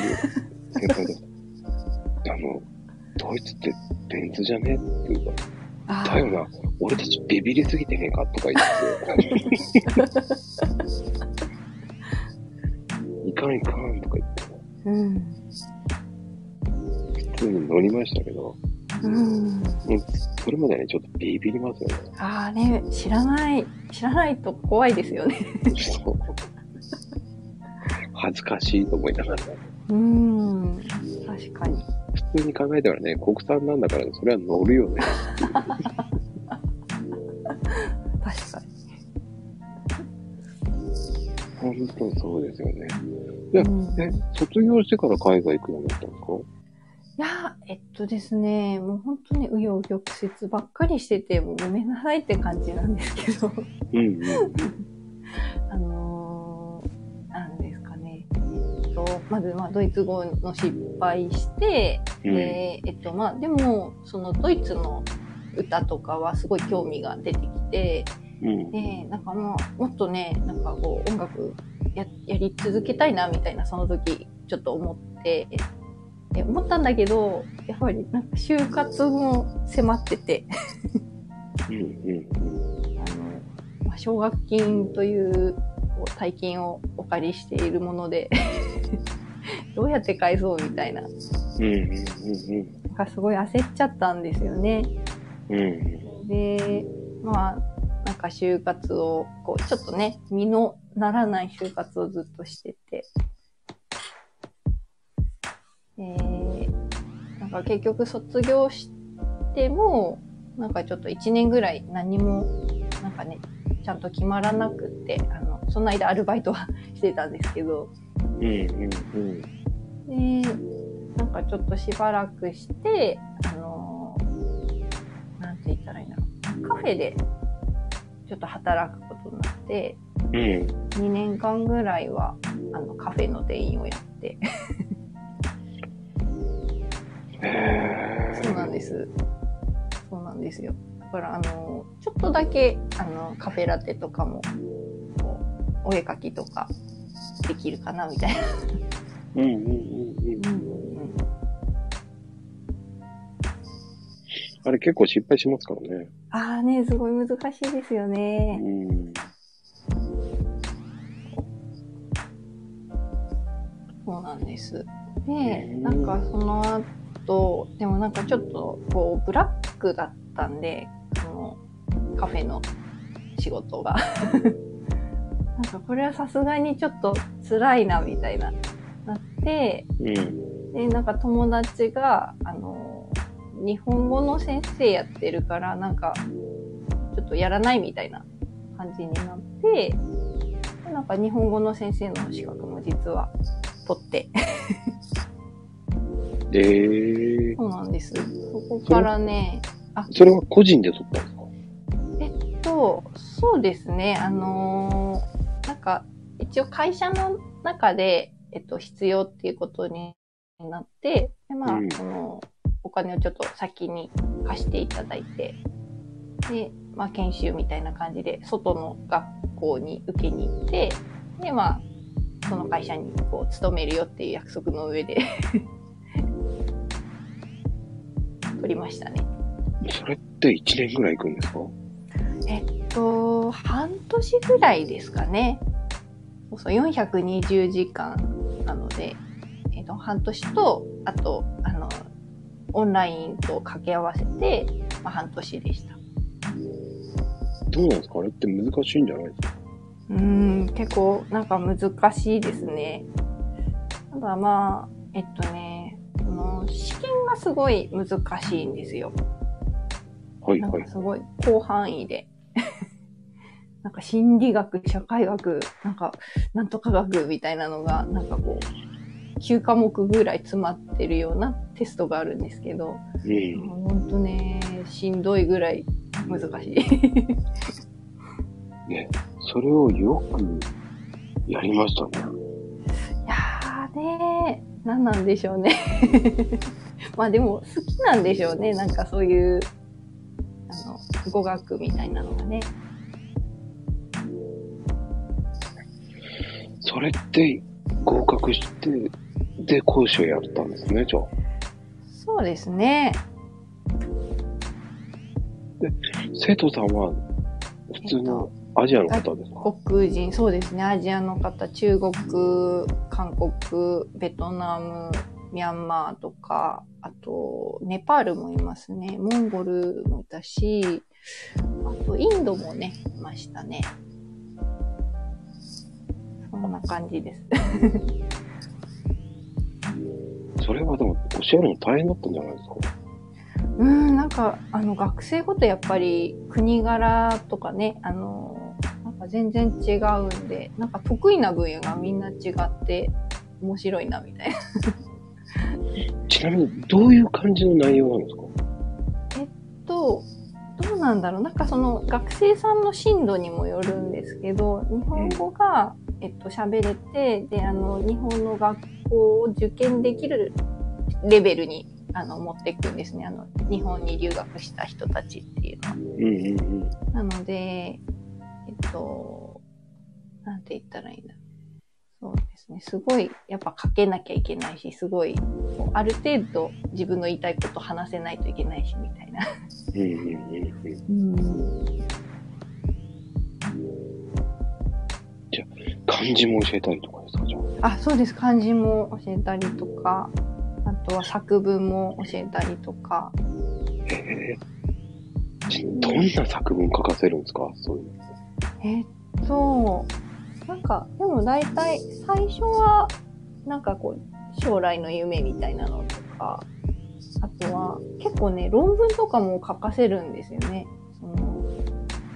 輩が、あの、ドイツってベンツじゃね？っていうか、あだよな、俺たちビビりすぎてねえか？とか言って、い かんいかんとか言って、うん。普通に乗りましたけど、うん。それまでね、ちょっとビビりますよね。ああね、知らない、知らないと怖いですよね。そう。恥ずかしいと思いながら、うん。確かに。普通に考えたらね、国産なんだから、それは乗るよね。確かに。本当そうですよね。いや、うんえ、卒業してから海外行くようになったんですか？いや、えっとですね、もう本当に紆余曲折ばっかりしてて、もうごめんなさいって感じなんですけど、うんうん。あのー、なんですかね。えっと、まず、まあ、ドイツ語の失敗して、うん。で、えっと、まあ、でも、そのドイツの歌とかはすごい興味が出てきて、うん。で、なんかもう、もっとね、なんかこう、音楽ややり続けたいな、みたいな、その時、ちょっと思って、で思ったんだけど、やっぱり、なんか、就活も迫ってて、うんうんあの、まあ、奨学金という、こう、大金をお借りしているもので、どうやって返そうみたいな、なんうん。うんうんかすごい焦っちゃったんですよね。うん。うん。で、まあ、なんか就活を、こう、ちょっとね、身のならない就活をずっとしてて、で、なんか結局卒業しても、なんかちょっと1年ぐらい何も、なんかね、ちゃんと決まらなくって、あの、その間アルバイトはしてたんですけど、うんうんうん。で、なんかちょっとしばらくして、あのーなんて言ったらいいんだろう。カフェでちょっと働くことになって、うん。2年間ぐらいは、あの、カフェの店員をやって、そうなんで。す。そうなんですよ。だから、あのーちょっとだけ、あの、カフェラテとかも、お絵かきとかできるかな、みたいな。うんうんうんうん。うんあれ結構失敗しますからね。ああね、すごい難しいですようね。ん。そうなんです。うで、んなんかその後、でもなんかちょっとこうブラックだったんで、そのカフェの仕事が。なんかこれはさすがにちょっと辛いなみたいな、なって、うん。で、なんか友達が、あの、日本語の先生やってるから、なんか、ちょっとやらないみたいな感じになって、でなんか日本語の先生の資格も実は取って、えー。そうなんです。そこからね、それは個人で取ったんですか？えっと、そうですね、あのーなんか、一応会社の中で、えっと、必要っていうことになって、で、まあ、うん。その、お金をちょっと先に貸していただいて、で、まあ、研修みたいな感じで、外の学校に受けに行って、で、まあ、その会社にこう勤めるよっていう約束の上で 取りましたね。それって1年ぐらい行くんですか？えっと、半年ぐらいですかね。そうそう、420時間なので、えっと、半年と、あと、あの、オンラインと掛け合わせて、まあ、半年でした。どうなんですか？あれって難しいんじゃないですか？うーん、結構なんか難しいですね。ただまあ、えっとね、その試験がすごい難しいんですよ。なんはいはい。かすごい広範囲で。なんか心理学、社会学、なんかなんとか学みたいなのが、なんかこう、9科目ぐらい詰まってるようなテストがあるんですけど、うん。ほんとね、しんどいぐらい難しい。ね、それをよくやりましたね。いやーねー、何なんでしょうね。まあでも好きなんでしょうね。なんかそういう、あの、語学みたいなのがね。それって合格して、で、講師をやったんですね、じゃあ。そうですね。生徒さんは普通のアジアの方ですか、黒人、そうですね。アジアの方、中国、韓国、ベトナム、ミャンマーとか、あと、ネパールもいますね。モンゴルもいたし、あと、インドもね、いましたね。そんな感じです。それはでもるの大変だったんじゃないですか？うん、なんか、あの、学生ごとやっぱり国柄とかね、あの、なんか全然違うんで、なんか得意な分野がみんな違って面白いな、みたいな。ちなみにどういう感じの内容なんですか？と、どうなんだろう。なんかその学生さんの進度にもよるんですけど、日本語が、えっと、喋れて、で、あの、日本の学校を受験できるレベルに、あの、持っていくんですね。あの、日本に留学した人たちっていうのは。うんうんうん。なので、えっと、なんて言ったらいいんだそうですね。すごい、やっぱ書けなきゃいけないし、すごい、ある程度自分の言いたいこと話せないといけないし、みたいな。うんうんうんうん。うん。漢字も教えたりとかですか？じゃあ。あ、そうです。漢字も教えたりとか、あとは作文も教えたりとか。へえ。ちどんな作文書かせるんですか？そういうの。えっと、なんか、でも大体、最初は、なんかこう、将来の夢みたいなのとか、あとは、結構ね、論文とかも書かせるんですよね。その、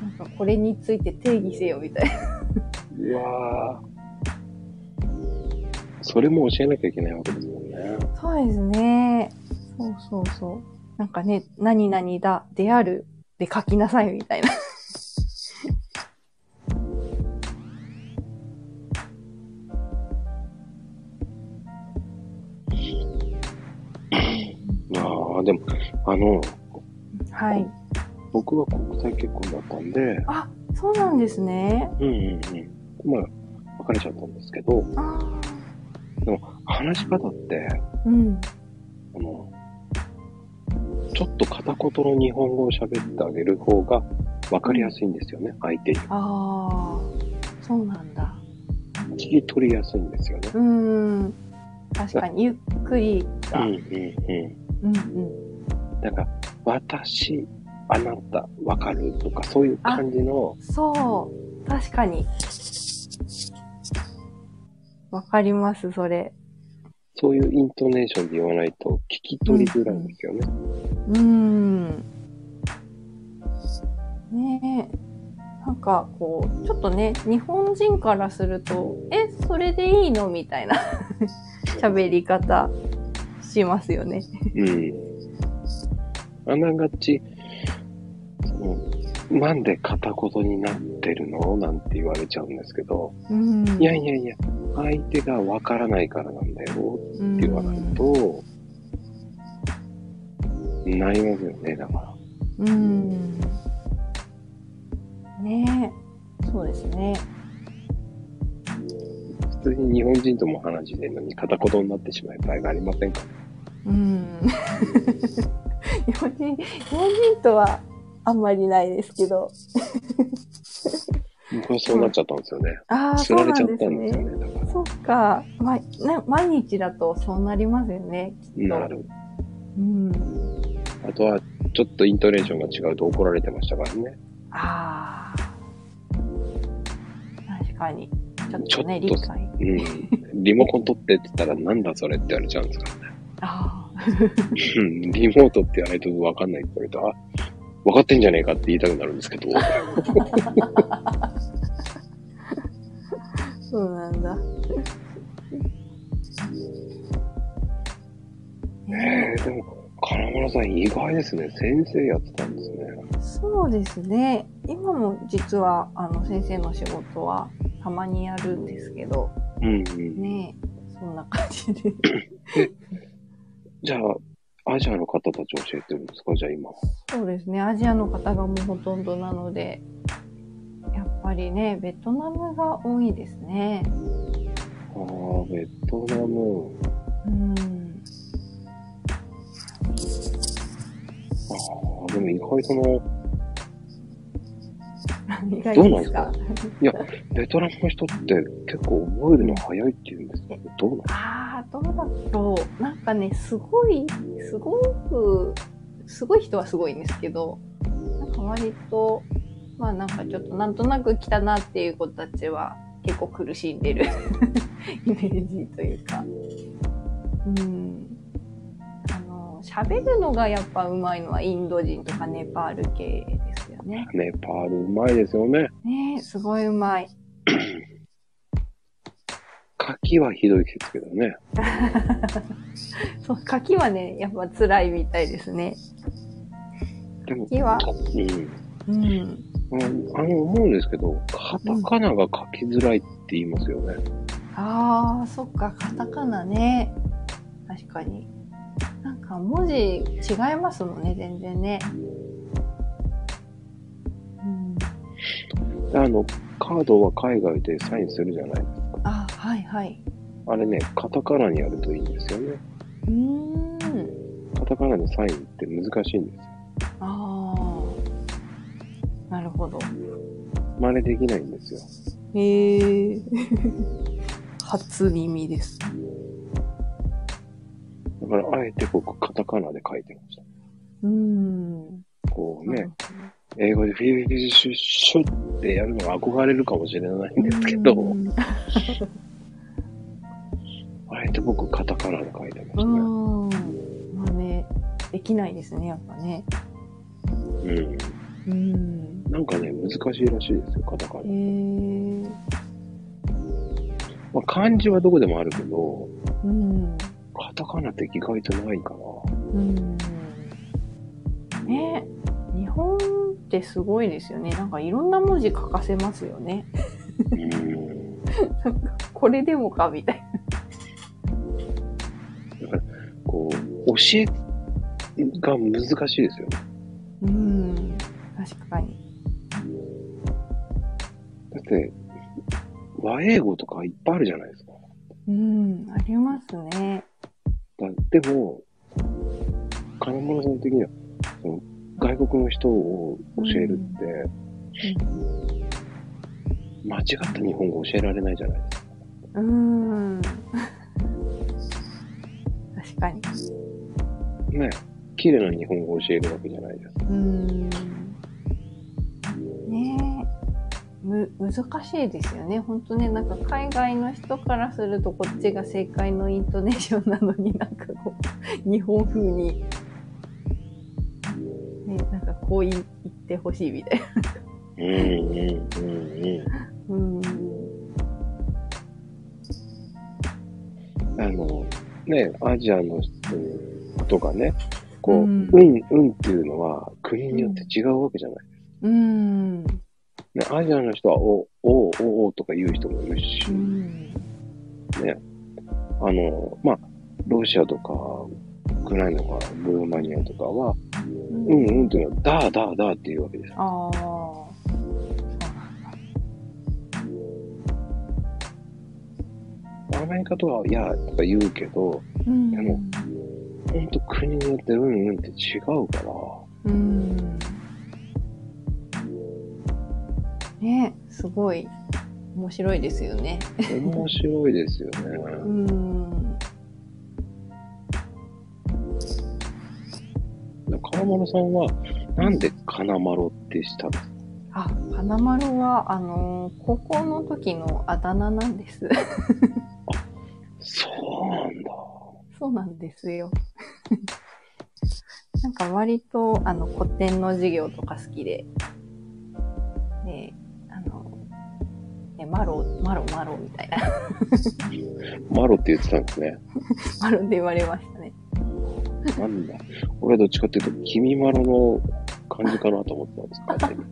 なんかこれについて定義せよみたいな。うわーそれも教えなきゃいけないわけですもんね。そうですね。そうそうそう。なんかね、何々だ、である、で書きなさいみたいな。ああ、でも、あの、はい。僕は国際結婚だったんで、あ、そうなんですね。うんうんうん。まあ、別れちゃったんですけど、あ話し方って、あ。うん。あの、ちょっと片言の日本語を喋ってあげる方が分かりやすいんですよね、相手に。ああ。そうなんだ。聞き取りやすいんですよね。うーん。確かに、ゆっくりが。うんうんうん。うんうん。だから、私、あなた、わかるとか、そういう感じの、そう。確かに。わかります、それ。そういうイントネーションで言わないと聞き取りづらいんですよね。うーん。ねえ。なんか、こう、ちょっとね、日本人からすると、え、それでいいのみたいな 喋り方しますよね。うん。あながち、なんで片言になってるの？なんて言われちゃうんですけど、うん。いやいやいや、相手がわからないからなんだようんって言わないと、なりますよね、だから。うん。ねえ。そうですね。普通に日本人とも話してるのに片言になってしまう場合がありませんか？うん。日本人、日本人とはあんまりないですけど。僕はそうなっちゃったんですよね。ああ、釣そうなんですられちゃったんですよね。そっか。ま、ね、毎日だとそうなりますよね。きっとら。なる。うん。あとは、ちょっとイントネーションが違うと怒られてましたからね。ああ。確かに。ちょっととね、理解。うん。リモコン取ってって言ったら、なんだそれって言われちゃうんですからね。ああ。うんリモートって言わないとわかんないって言われると、あ、分かってんじゃねえかって言いたくなるんですけど。そうなんだ。えー、でも、金村さん意外ですね。先生やってたんですね。そうですね。今も実は、あの、先生の仕事はたまにやるんですけど、うんうん。ねそんな感じで。じゃあ、アジアの方たち教えてるんですか？じゃあ今。そうですね。アジアの方がもうほとんどなので、やっぱりね、ベトナムが多いですね。ああ、ベトナム。うん。ああ、でも意外との、意外どうなんですすでかかベトナムの人って結構覚えるの早いって言うんですけど、どうなんああ、どうだろう。なんかね、すごい、すごく、すごい人はすごいんですけど、なんか割と、まあなんかちょっとなんとなく来たなっていう子たちは結構苦しんでる イメージというか。うん。あの、喋るのがやっぱ上手いのはインド人とかネパール系ですよね。ネパールうまいですよね。ねえすごい上手い。牡蠣はひどいですけどね。そう、書きはね、やっぱ辛いみたいですね。でも、書きは、うん。うん。あの、思うんですけど、カタカナが書きづらいって言いますよね。ああ、そっか、カタカナね。確かに。なんか文字違いますもんね、全然ね。あの、カードは海外でサインするじゃないですか。あ、はいはい。あれね、カタカナにやるといいんですよね。うーん。カタカナでサインって難しいんですよ。ああ。なるほど。真似できないんですよ。へえ。初耳です。だから、あえて僕、カタカナで書いてました。うーん。こうね、英語でフィーフィーシュッシュッってやるのが憧れるかもしれないんですけど、あえて僕、カタカナで書いてましたね。まあね、できないですね、やっぱね。うん。うん。なんかね、難しいらしいですよ、カタカナ。へえ。まあ、漢字はどこでもあるけど、うん。カタカナって意外とないかな。うん。ね日本ってすごいですよね。なんかいろんな文字書かせますよね。うん。なんかこれでもかみたいこう、教えが難しいですよね。な。うん。確かに。だって、和英語とかいっぱいあるじゃないですか。うん。ありますね。だでも、金村さん的には、その外国の人を教えるって、間違った日本語教えられないじゃないですか。うん。確かに。ね綺麗な日本語を教えるわけじゃないですか。うん。ねえ。む、難しいですよね。本当ね、なんか海外の人からするとこっちが正解のイントネーションなのになんかこう、日本風に、こう言ってほしいみたいな。うんうんうんうん。うん。あの、ね、アジアの人とかね、こう、ううんん、うん、っていうのは国によって違うわけじゃない。うん。ね、アジアの人は、お、お、お、おとか言う人もいるし、うん。あの、まあ、ロシアとか、ウクライナとか、ルーマニアとかは、うん、うんっていうのは、だーだーだーっていうわけです。ああ。アメリカとは、いや、とか言うけど、うん、でも、ほんと国によってうんうんって違うから。うん。ねすごい面白いですよね。面白いですよね。うん。金丸さんは、なんで金丸ってしたんですかあ、花丸は、あのー高校の時のあだ名なんです。そうなんだ。そうなんですよ。なんか割と、あの、古典の授業とか好きで、で、あの、ね、マロ、マロ、マロみたいな、マロって言ってたんですね。マロで言われましたね。なんだ。俺はどっちかっていうと、君マロの感じかなと思ってたんです勝手に。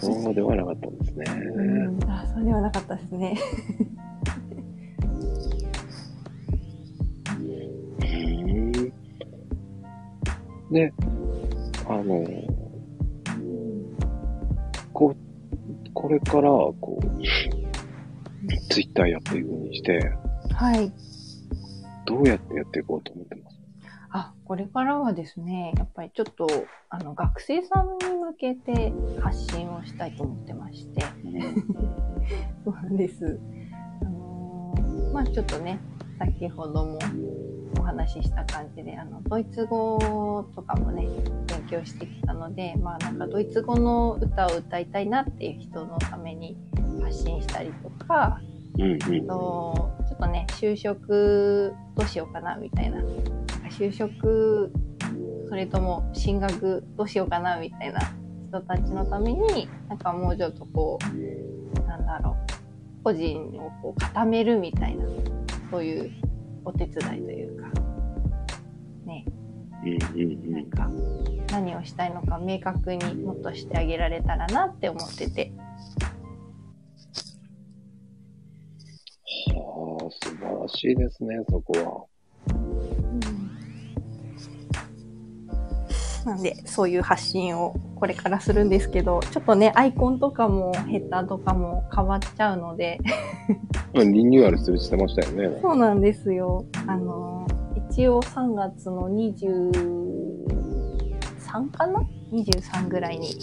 そうではなかったんですね。うん、あ、そうではなかったですね。で、あの、こう、これから、こう、ツイッターやっていくにして、はい。どうやってやっていこうと思ってます？あ、これからはですね、やっぱりちょっと、あの、学生さんに向けて発信をしたいと思ってまして、そうなんです。あのーまあちょっとね、先ほどもお話しした感じで、あの、ドイツ語とかもね、勉強してきたので、まあなんかドイツ語の歌を歌いたいなっていう人のために発信したりとか、うんうん。とちょっとね、就職どうしようかなみたいな。なんか就職、それとも進学どうしようかなみたいな人たちのために、なんかもうちょっとこう、なんだろう、個人をこう固めるみたいな、そういうお手伝いというか、ね、うんうんうん。なんか何をしたいのか明確にもっとしてあげられたらなって思ってて。はあ、素晴らしいですね、そこなんで、そういう発信をこれからするんですけど、ちょっとね、アイコンとかもヘッダーとかも変わっちゃうので、は。リニューアルするしてましたよね。そうなんですよ。あの、一応3月の23かな ?23 ぐらいに、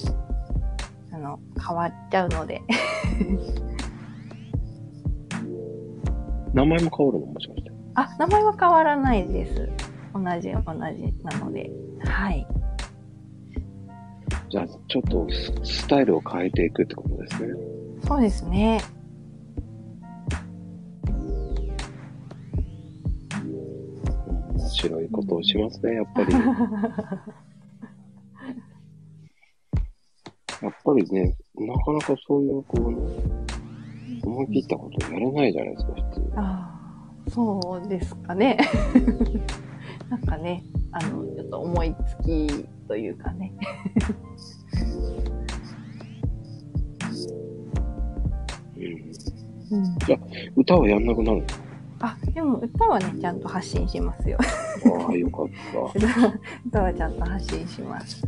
あの、変わっちゃうので。名前も変わるのもしかして。あ、名前は変わらないです。同じ、同じなので。はい。じゃあ、ちょっとススタイルを変えていくってことですね。そうですね。面白いことをしますね、やっぱり。やっぱりね、なかなかそういう、こうね、思い切ったことやれないじゃないですか、普通。ああ、そうですかね。なんかね、あの、ちょっと思いつきというかね。うん、うん、歌はやんなくなるあ、でも歌はね、ちゃんと発信しますよ。かああ、よかった。歌はちゃんと発信します。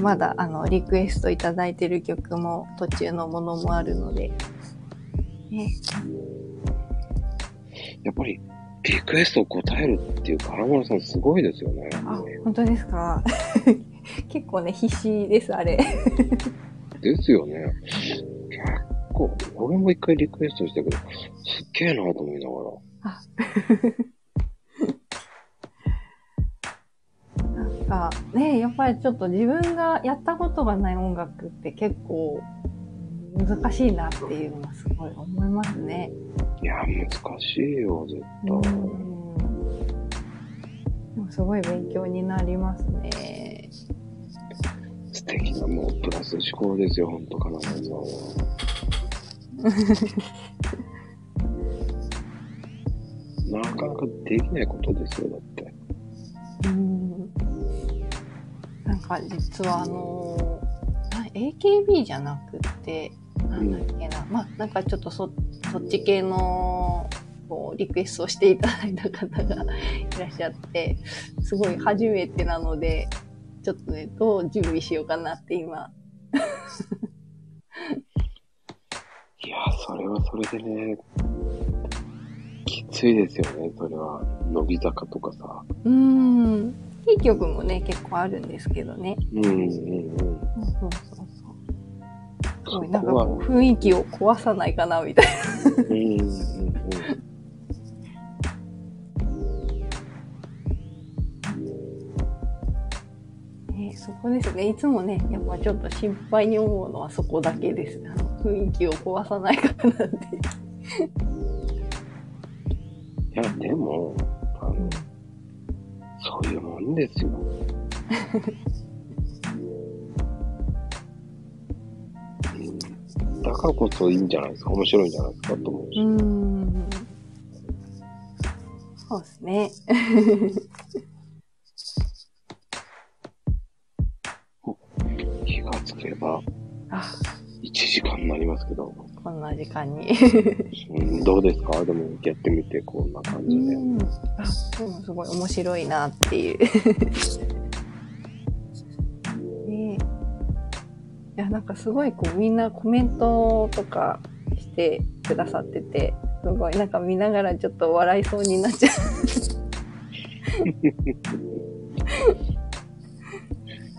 まだ、あの、リクエストいただいてる曲も途中のものもあるので。ね、やっぱり、リクエストを答えるっていう金村さんすごいですよね。あ、本当ですか？結構ね、必死です、あれ。ですよね。結構、俺も一回リクエストしたけど、すっげえなと思いながら。あ なんかね、やっぱりちょっと自分がやったことがない音楽って結構難しいなっていうのはすごい思いますね。いや、難しいよ、絶うん対。でもすごい勉強になりますね。素敵な、もう、プラス思考ですよ、ほんと、金村さんは。なかなかできないことですよ、だって。うんなんか実はあのな AKB じゃなくって、なんだっけな、まあ、なんかちょっとそそっち系のこうリクエストをしていただいた方がいらっしゃって、すごい初めてなので、ちょっとね、どう準備しようかなって今。いや、それはそれでね、きついですよね、それは。乃木坂とかさ。うん。いい曲もね、結構あるんですけどね。うんうんうん。そうそうすごい、なんかそこう、雰囲気を壊さないかな、みたいな。うんうんうん。ね、そこですね。いつもね、やっぱちょっと心配に思うのはそこだけです。あの雰囲気を壊さないかなって。いや、でも、あの、そういうもんですよ。だからこそいいんじゃないですか、面白いんじゃないですかと思うし。うーん。そうですね。気がつけばあ、1時間になりますけど、こんな時間に。うん、どうですか？でもやってみてこんな感うじで。ん。あ、でもすごい面白いなっていう。や、なんかすごいこうみんなコメントとかしてくださってて、すごいなんか見ながらちょっと笑いそうになっちゃう。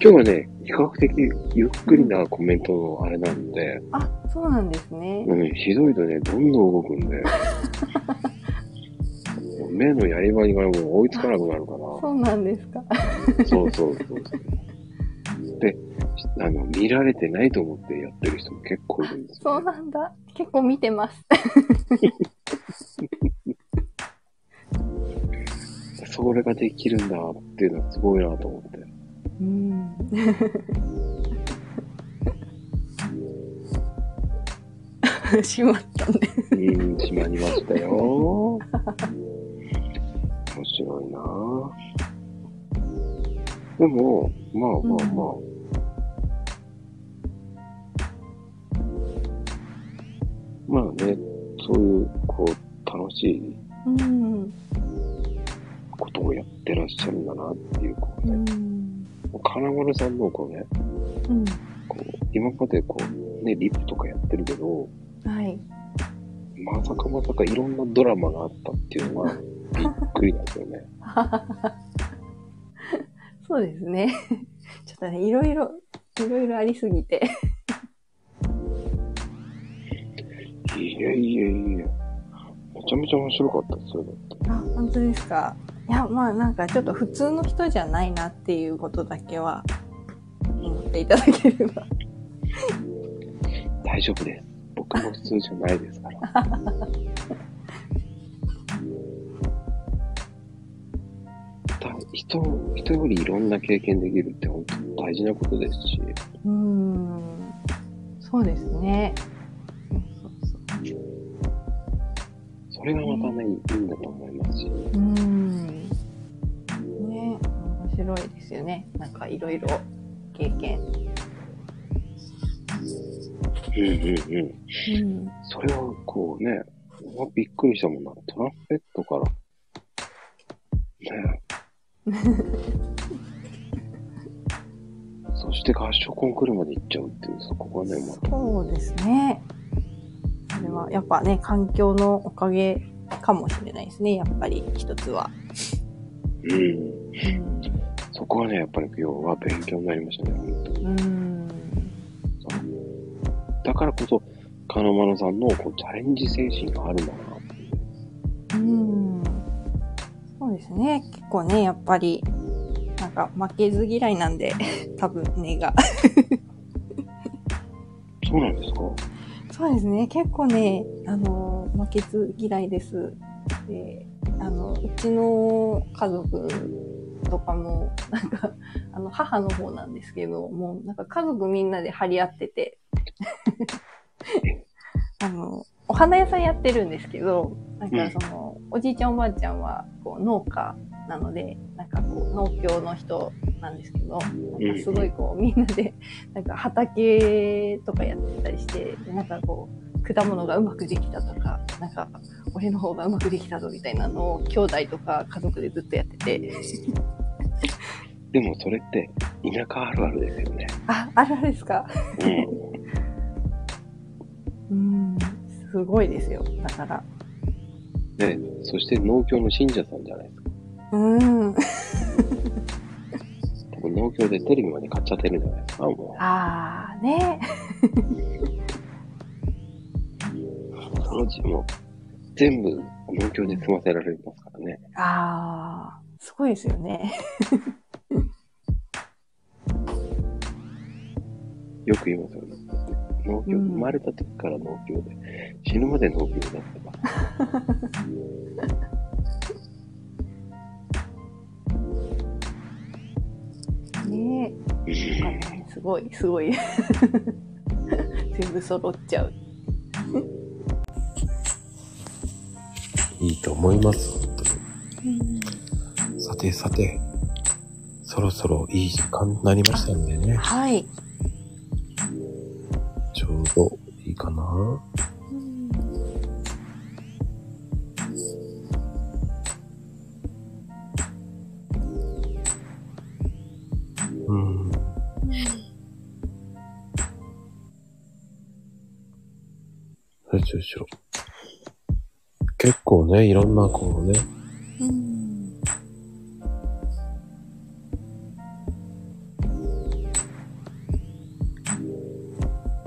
今日はね、比較的ゆっくりなコメントのあれなんで、あ、そうなんですね。うん、ひどいとね、どんどん動くんで、目のやり場がもう追いつかなくなるかそうなんですか。ら。そうそうそうそう。で、あの、見られてないと思ってやってる人も結構いるんですよ、そうなんだ。結構見てます。それができるんだっていうのはすごいなと思って。うん。しまったね。うん、閉まりましたよ。面白いなでも、まあまあまあ。まあね、そういう、こう、楽しいうん。ことをやってらっしゃるんだなっていう、こううね、ん。金丸さんのこうね、うん。こう、今までこう、ね、リップとかやってるけど、はい。まさかまさかいろんなドラマがあったっていうのは、びっくりなんですよね。そうですね。ちょっとね、いろいろ、いろいろありすぎて。いやいやいや。めちゃめちゃ面白かったですよ、だって。あ、本当ですか？いや、まあなんかちょっと普通の人じゃないなっていうことだけは思っていただければ。大丈夫です。僕も普通じゃないですから。だ人、人よりいろんな経験できるって本当に大事なことですし、うーん。そうですね。れがまたね、いいんだと思いますし、うーん。ね、面白いですよね。なんかいろいろ経験。うんうんうん。うん。それはこうね、まあびっくりしたもんな。トランペットから、ね そして合唱コンクールまで行っちゃうっていう、そこがね、また、そうですね。それはやっぱね、環境のおかげかもしれないですね。やっぱり一つは。うん。うん。そこはね、やっぱり今日は勉強になりましたね、本当に。うん。だからこそ、金丸さんのこうチャレンジ精神があるんだなっていう。うん。そうですね。結構ね、やっぱり、なんか負けず嫌いなんで、多分根が。そうなんですかそうですね。結構ね、あの、負けず嫌いです。で、あの、うちの家族とかも、なんか、あの、母の方なんですけど、もうなんか家族みんなで張り合ってて、あの、お花屋さんやってるんですけど、なんかその、おじいちゃんおばあちゃんは、こう、農家なので、農協の人なんですけど、なんかすごいこう、みんなで、なんか畑とかやってたりして、でなんかこう、果物がうまくできたとか、なんか、俺の方がうまくできたぞみたいなのを、兄弟とか家族でずっとやってて、でもそれって、田舎あるあるですよね。あ、あるあるですか？うん。うん、すごいですよ。だから。ね、そして農協の信者さんじゃないですか。うん。多分農協でテレビまで買っちゃってるんじゃない？ですか、もあー、ね。う。そのうちもう、全部農協で済ませられますからね。あー、すごいですよね。よく言いますよね。農協、うん生まれた時から農協で、死ぬまで農協になってます。ねえ。すごい、すごい。全部揃っちゃう。いいと思います、本当に。さてさて、そろそろいい時間になりましたんでね、はい。しょよいしょ。結構ね、いろんなこうね、うん。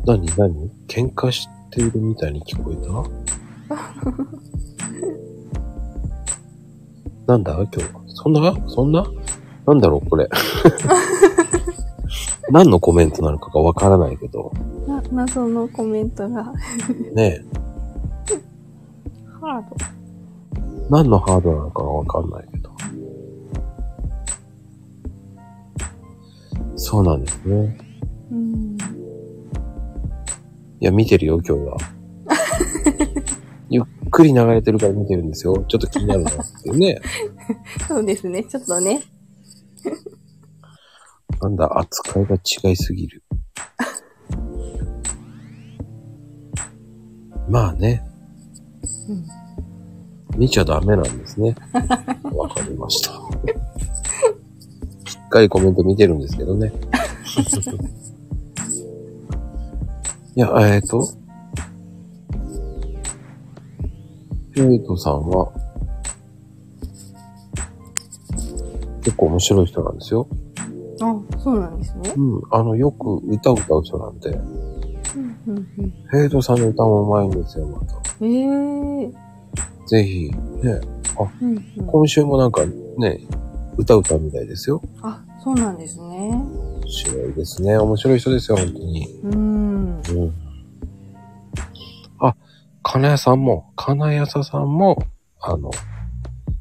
何何？喧嘩しているみたいに聞こえた？なんだ？今日。そんな？そんな？なんだろうこれ。何のコメントなのかがわからないけど。な、謎のコメントが。ねハ何のハードなのかがわかんないけど。そうなんですね。うん。いや、見てるよ、今日は。ゆっくり流れてるから見てるんですよ。ちょっと気になるなってね。そうですね。ちょっとね。なんだ、扱いが違いすぎる。まあね。うん見ちゃダメなんですね。わかりました。しっかりコメント見てるんですけどね。いや、えっ、ー、と、ヘイトさんは、結構面白い人なんですよ。あ、そうなんですね。うん、あの、よく歌を歌う人なんで、うん、うん、うん。ヘイトさんの歌も上手いんですよ、また。ええー。ぜひ、ね、うん、うん。今週もなんかね、歌歌うみたいですよ。あ、そうなんですね。面白いですね。面白い人ですよ、本当に。うん。うん。あ、金谷さんも、金谷さんも、あの、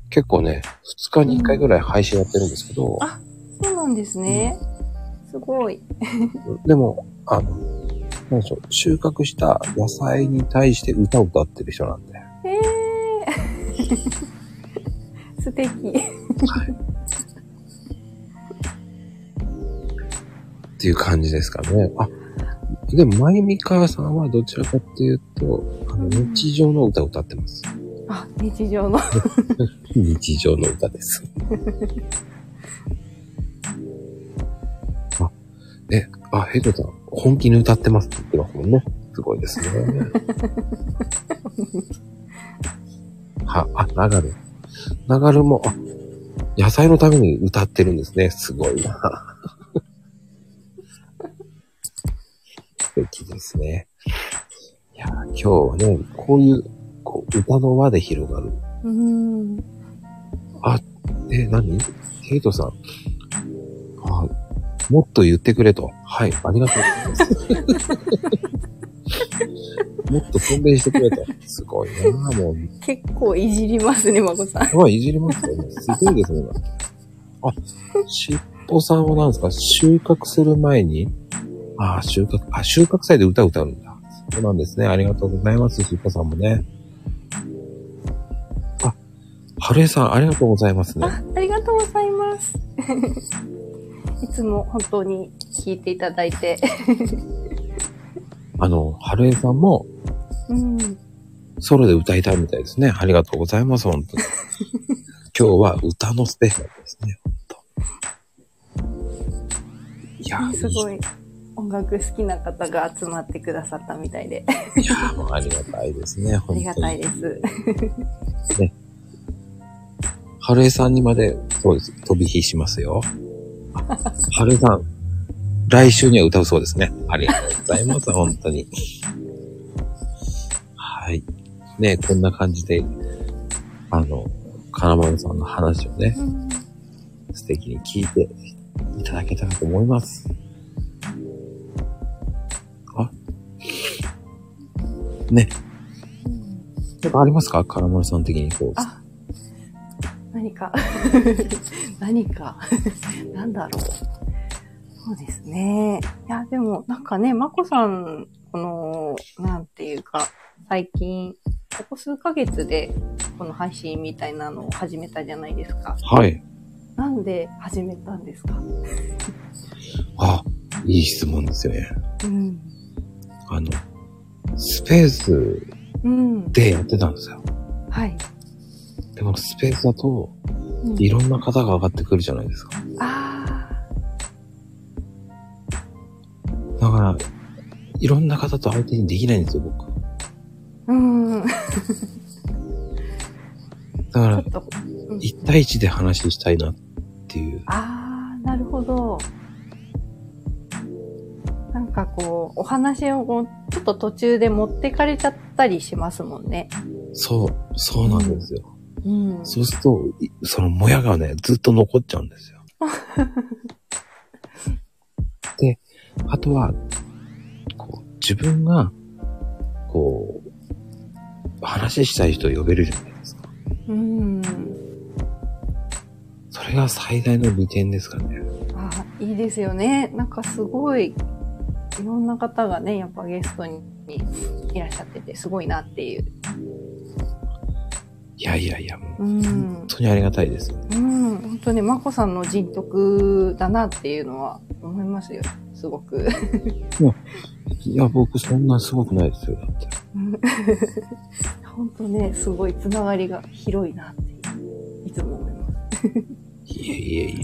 結構ね、2日に1回ぐらい配信やってるんですけど、あそうなんですね。すごい。でも、あの、なんでしょう、収穫した野菜に対して歌を歌ってる人なんで。素敵。っていう感じですかね。あ、でも、まゆみかわさんはどちらかっていうと、あの、日常の歌を歌ってます。あ、日常の。日常の歌です。あ、え、あ、ヘイトさん、本気に歌ってますって言ってますもんね。すごいですね。は、あ、流る。流るも、あ、野菜のために歌ってるんですね。すごいな。素敵ですね。いや、今日はね、こういう、こう、歌の輪で広がる。うん。え、何？ケイトさん。あ、もっと言ってくれと。はい、ありがとうございます。もっと宣伝してくれと。すごいなもう。結構いじりますね、まこさん。まあ、いじりますよね。すごいですね。あ、しっぽさんは何ですか？収穫する前に？ああ、収穫、あ、収穫祭で歌歌うんだ。そうなんですね。ありがとうございます。しっぽさんもね。あ、はるえさん、ありがとうございますね。あ、ありがとうございます。いつも本当に聞いていただいて。あの、はるえさんも、うん。ソロで歌いたいみたいですね。ありがとうございます、本当に。今日は歌のスペシャルですね、本当。いや、すごい。音楽好きな方が集まってくださったみたいで、いやーもうありがたいですね、あ本当に。りがたいです。春江さんにまで、そうです、飛び火しますよ。あ 春江さん、来週には歌うそうですね。ありがとうございます、本当に。はい。ねこんな感じで、あの、金丸さんの話をね、うん素敵に聞いていただけたらと思います。あね。なんかありますか？金丸さん的にこう。あ、何か、何か、なんだろう。そうですね。いや、でも、なんかね、まこさん、この、なんていうか、最近、ここ数ヶ月で、この配信みたいなのを始めたじゃないですか。はい。なんで始めたんですか？あ、いい質問ですよね。うん。あの、スペースうん。でやってたんですよ。はい。でもスペースだと、うんいろんな方が上がってくるじゃないですか。あだから、いろんな方と相手にできないんですよ、僕。ー。うん。だからちょっ、と、うん1対1で話したいなっていう。あー、なるほど。なんかこう、お話をちょっと途中で持ってかれちゃったりしますもんね。そう、そうなんですよ。うん。そうすると、いそのもやがね、ずっと残っちゃうんですよ。で、あとは、こう、自分が、こう、話したい人を呼べるじゃないですか。うん。それが最大の利点ですからね。あいいですよね。なんかすごい、いろんな方がね、やっぱゲストにいらっしゃってて、すごいなっていう。いやいやいや、もううん本。当にありがたいですよ。うん。本当に、まこさんの人徳だなっていうのは思いますよ。すごく。いや、僕そんなすごくないですよ。だって。本当ね、すごいつながりが広いなっていつも思います。いえいえい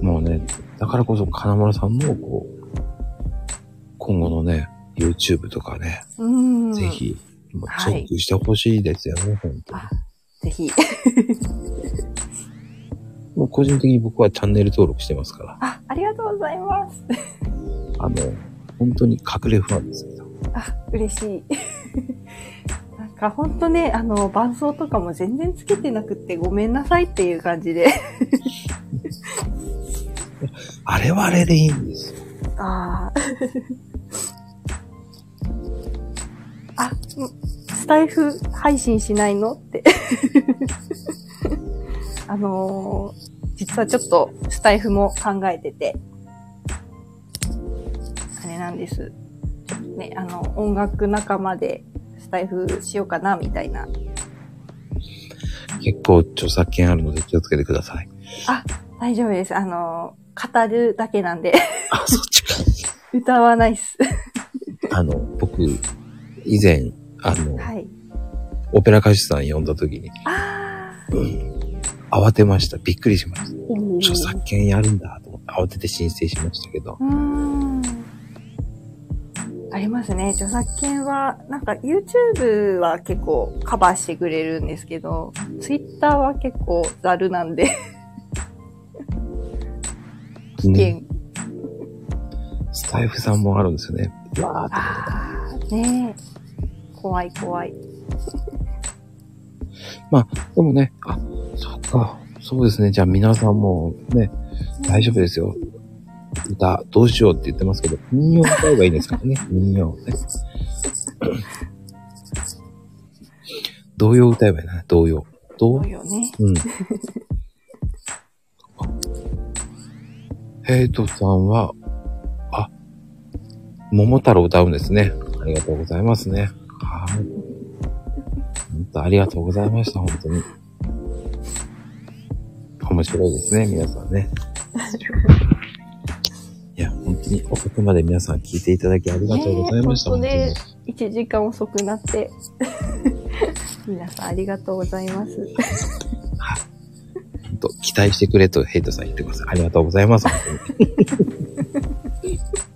え。もうね、だからこそ金村さんの、こう、今後のね、YouTube とかね、うん。ぜ。ひ、チェックしてほしいですよね、本当に。あ、ぜひ。個人的に僕はチャンネル登録してますから、あ、ありがとうございます。あの、本当に隠れファンですけど。あ、嬉しい。なんか本当ね、あの、伴奏とかも全然つけてなくってごめんなさいっていう感じで。あれはあれでいいんですよ。ああ。あ、んスタイフ配信しないの？って。あのー実はちょっとスタイフも考えてて、あれなんです。ね、あの、音楽仲間でスタイフしようかな、みたいな。結構著作権あるので気をつけてください。あ、大丈夫です。あのー語るだけなんで、あ、そっちか。歌わないっす。あの、僕、以前、あの、はい。オペラ歌手さん呼んだ時に。うん慌てました。びっくりしました。著作権やるんだと思って慌てて申請しましたけど。ありますね。著作権は、なんか YouTube は結構カバーしてくれるんですけど、Twitter は結構ザルなんで、危ね、険。スタイフさんもあるんですよね。わーって。ああ、ねえ。怖い怖い。でもね、あ、そっか。そうですね。じゃあ皆さんもね、大丈夫ですよ。歌、どうしようって言ってますけど、民謡歌えばいいですからね。民謡ね。童謡歌えばいいな。童謡。童？そうよね。うん。ヘイトさんは、あ、桃太郎歌うんですね。ありがとうございますね。はい。本当ありがとうございました、本当に。面白いですね、皆さんね。いや、本当に遅くまで皆さん聞いていただきありがとうございました。本当に1時間遅くなって。皆さんありがとうございます。本当期待してくれとヘイトさん言ってください。ありがとうございます、本当に。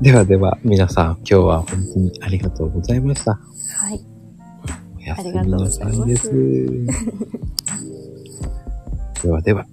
ではでは、皆さん、今日は本当にありがとうございました。はい。おやすみなさいです。ではでは。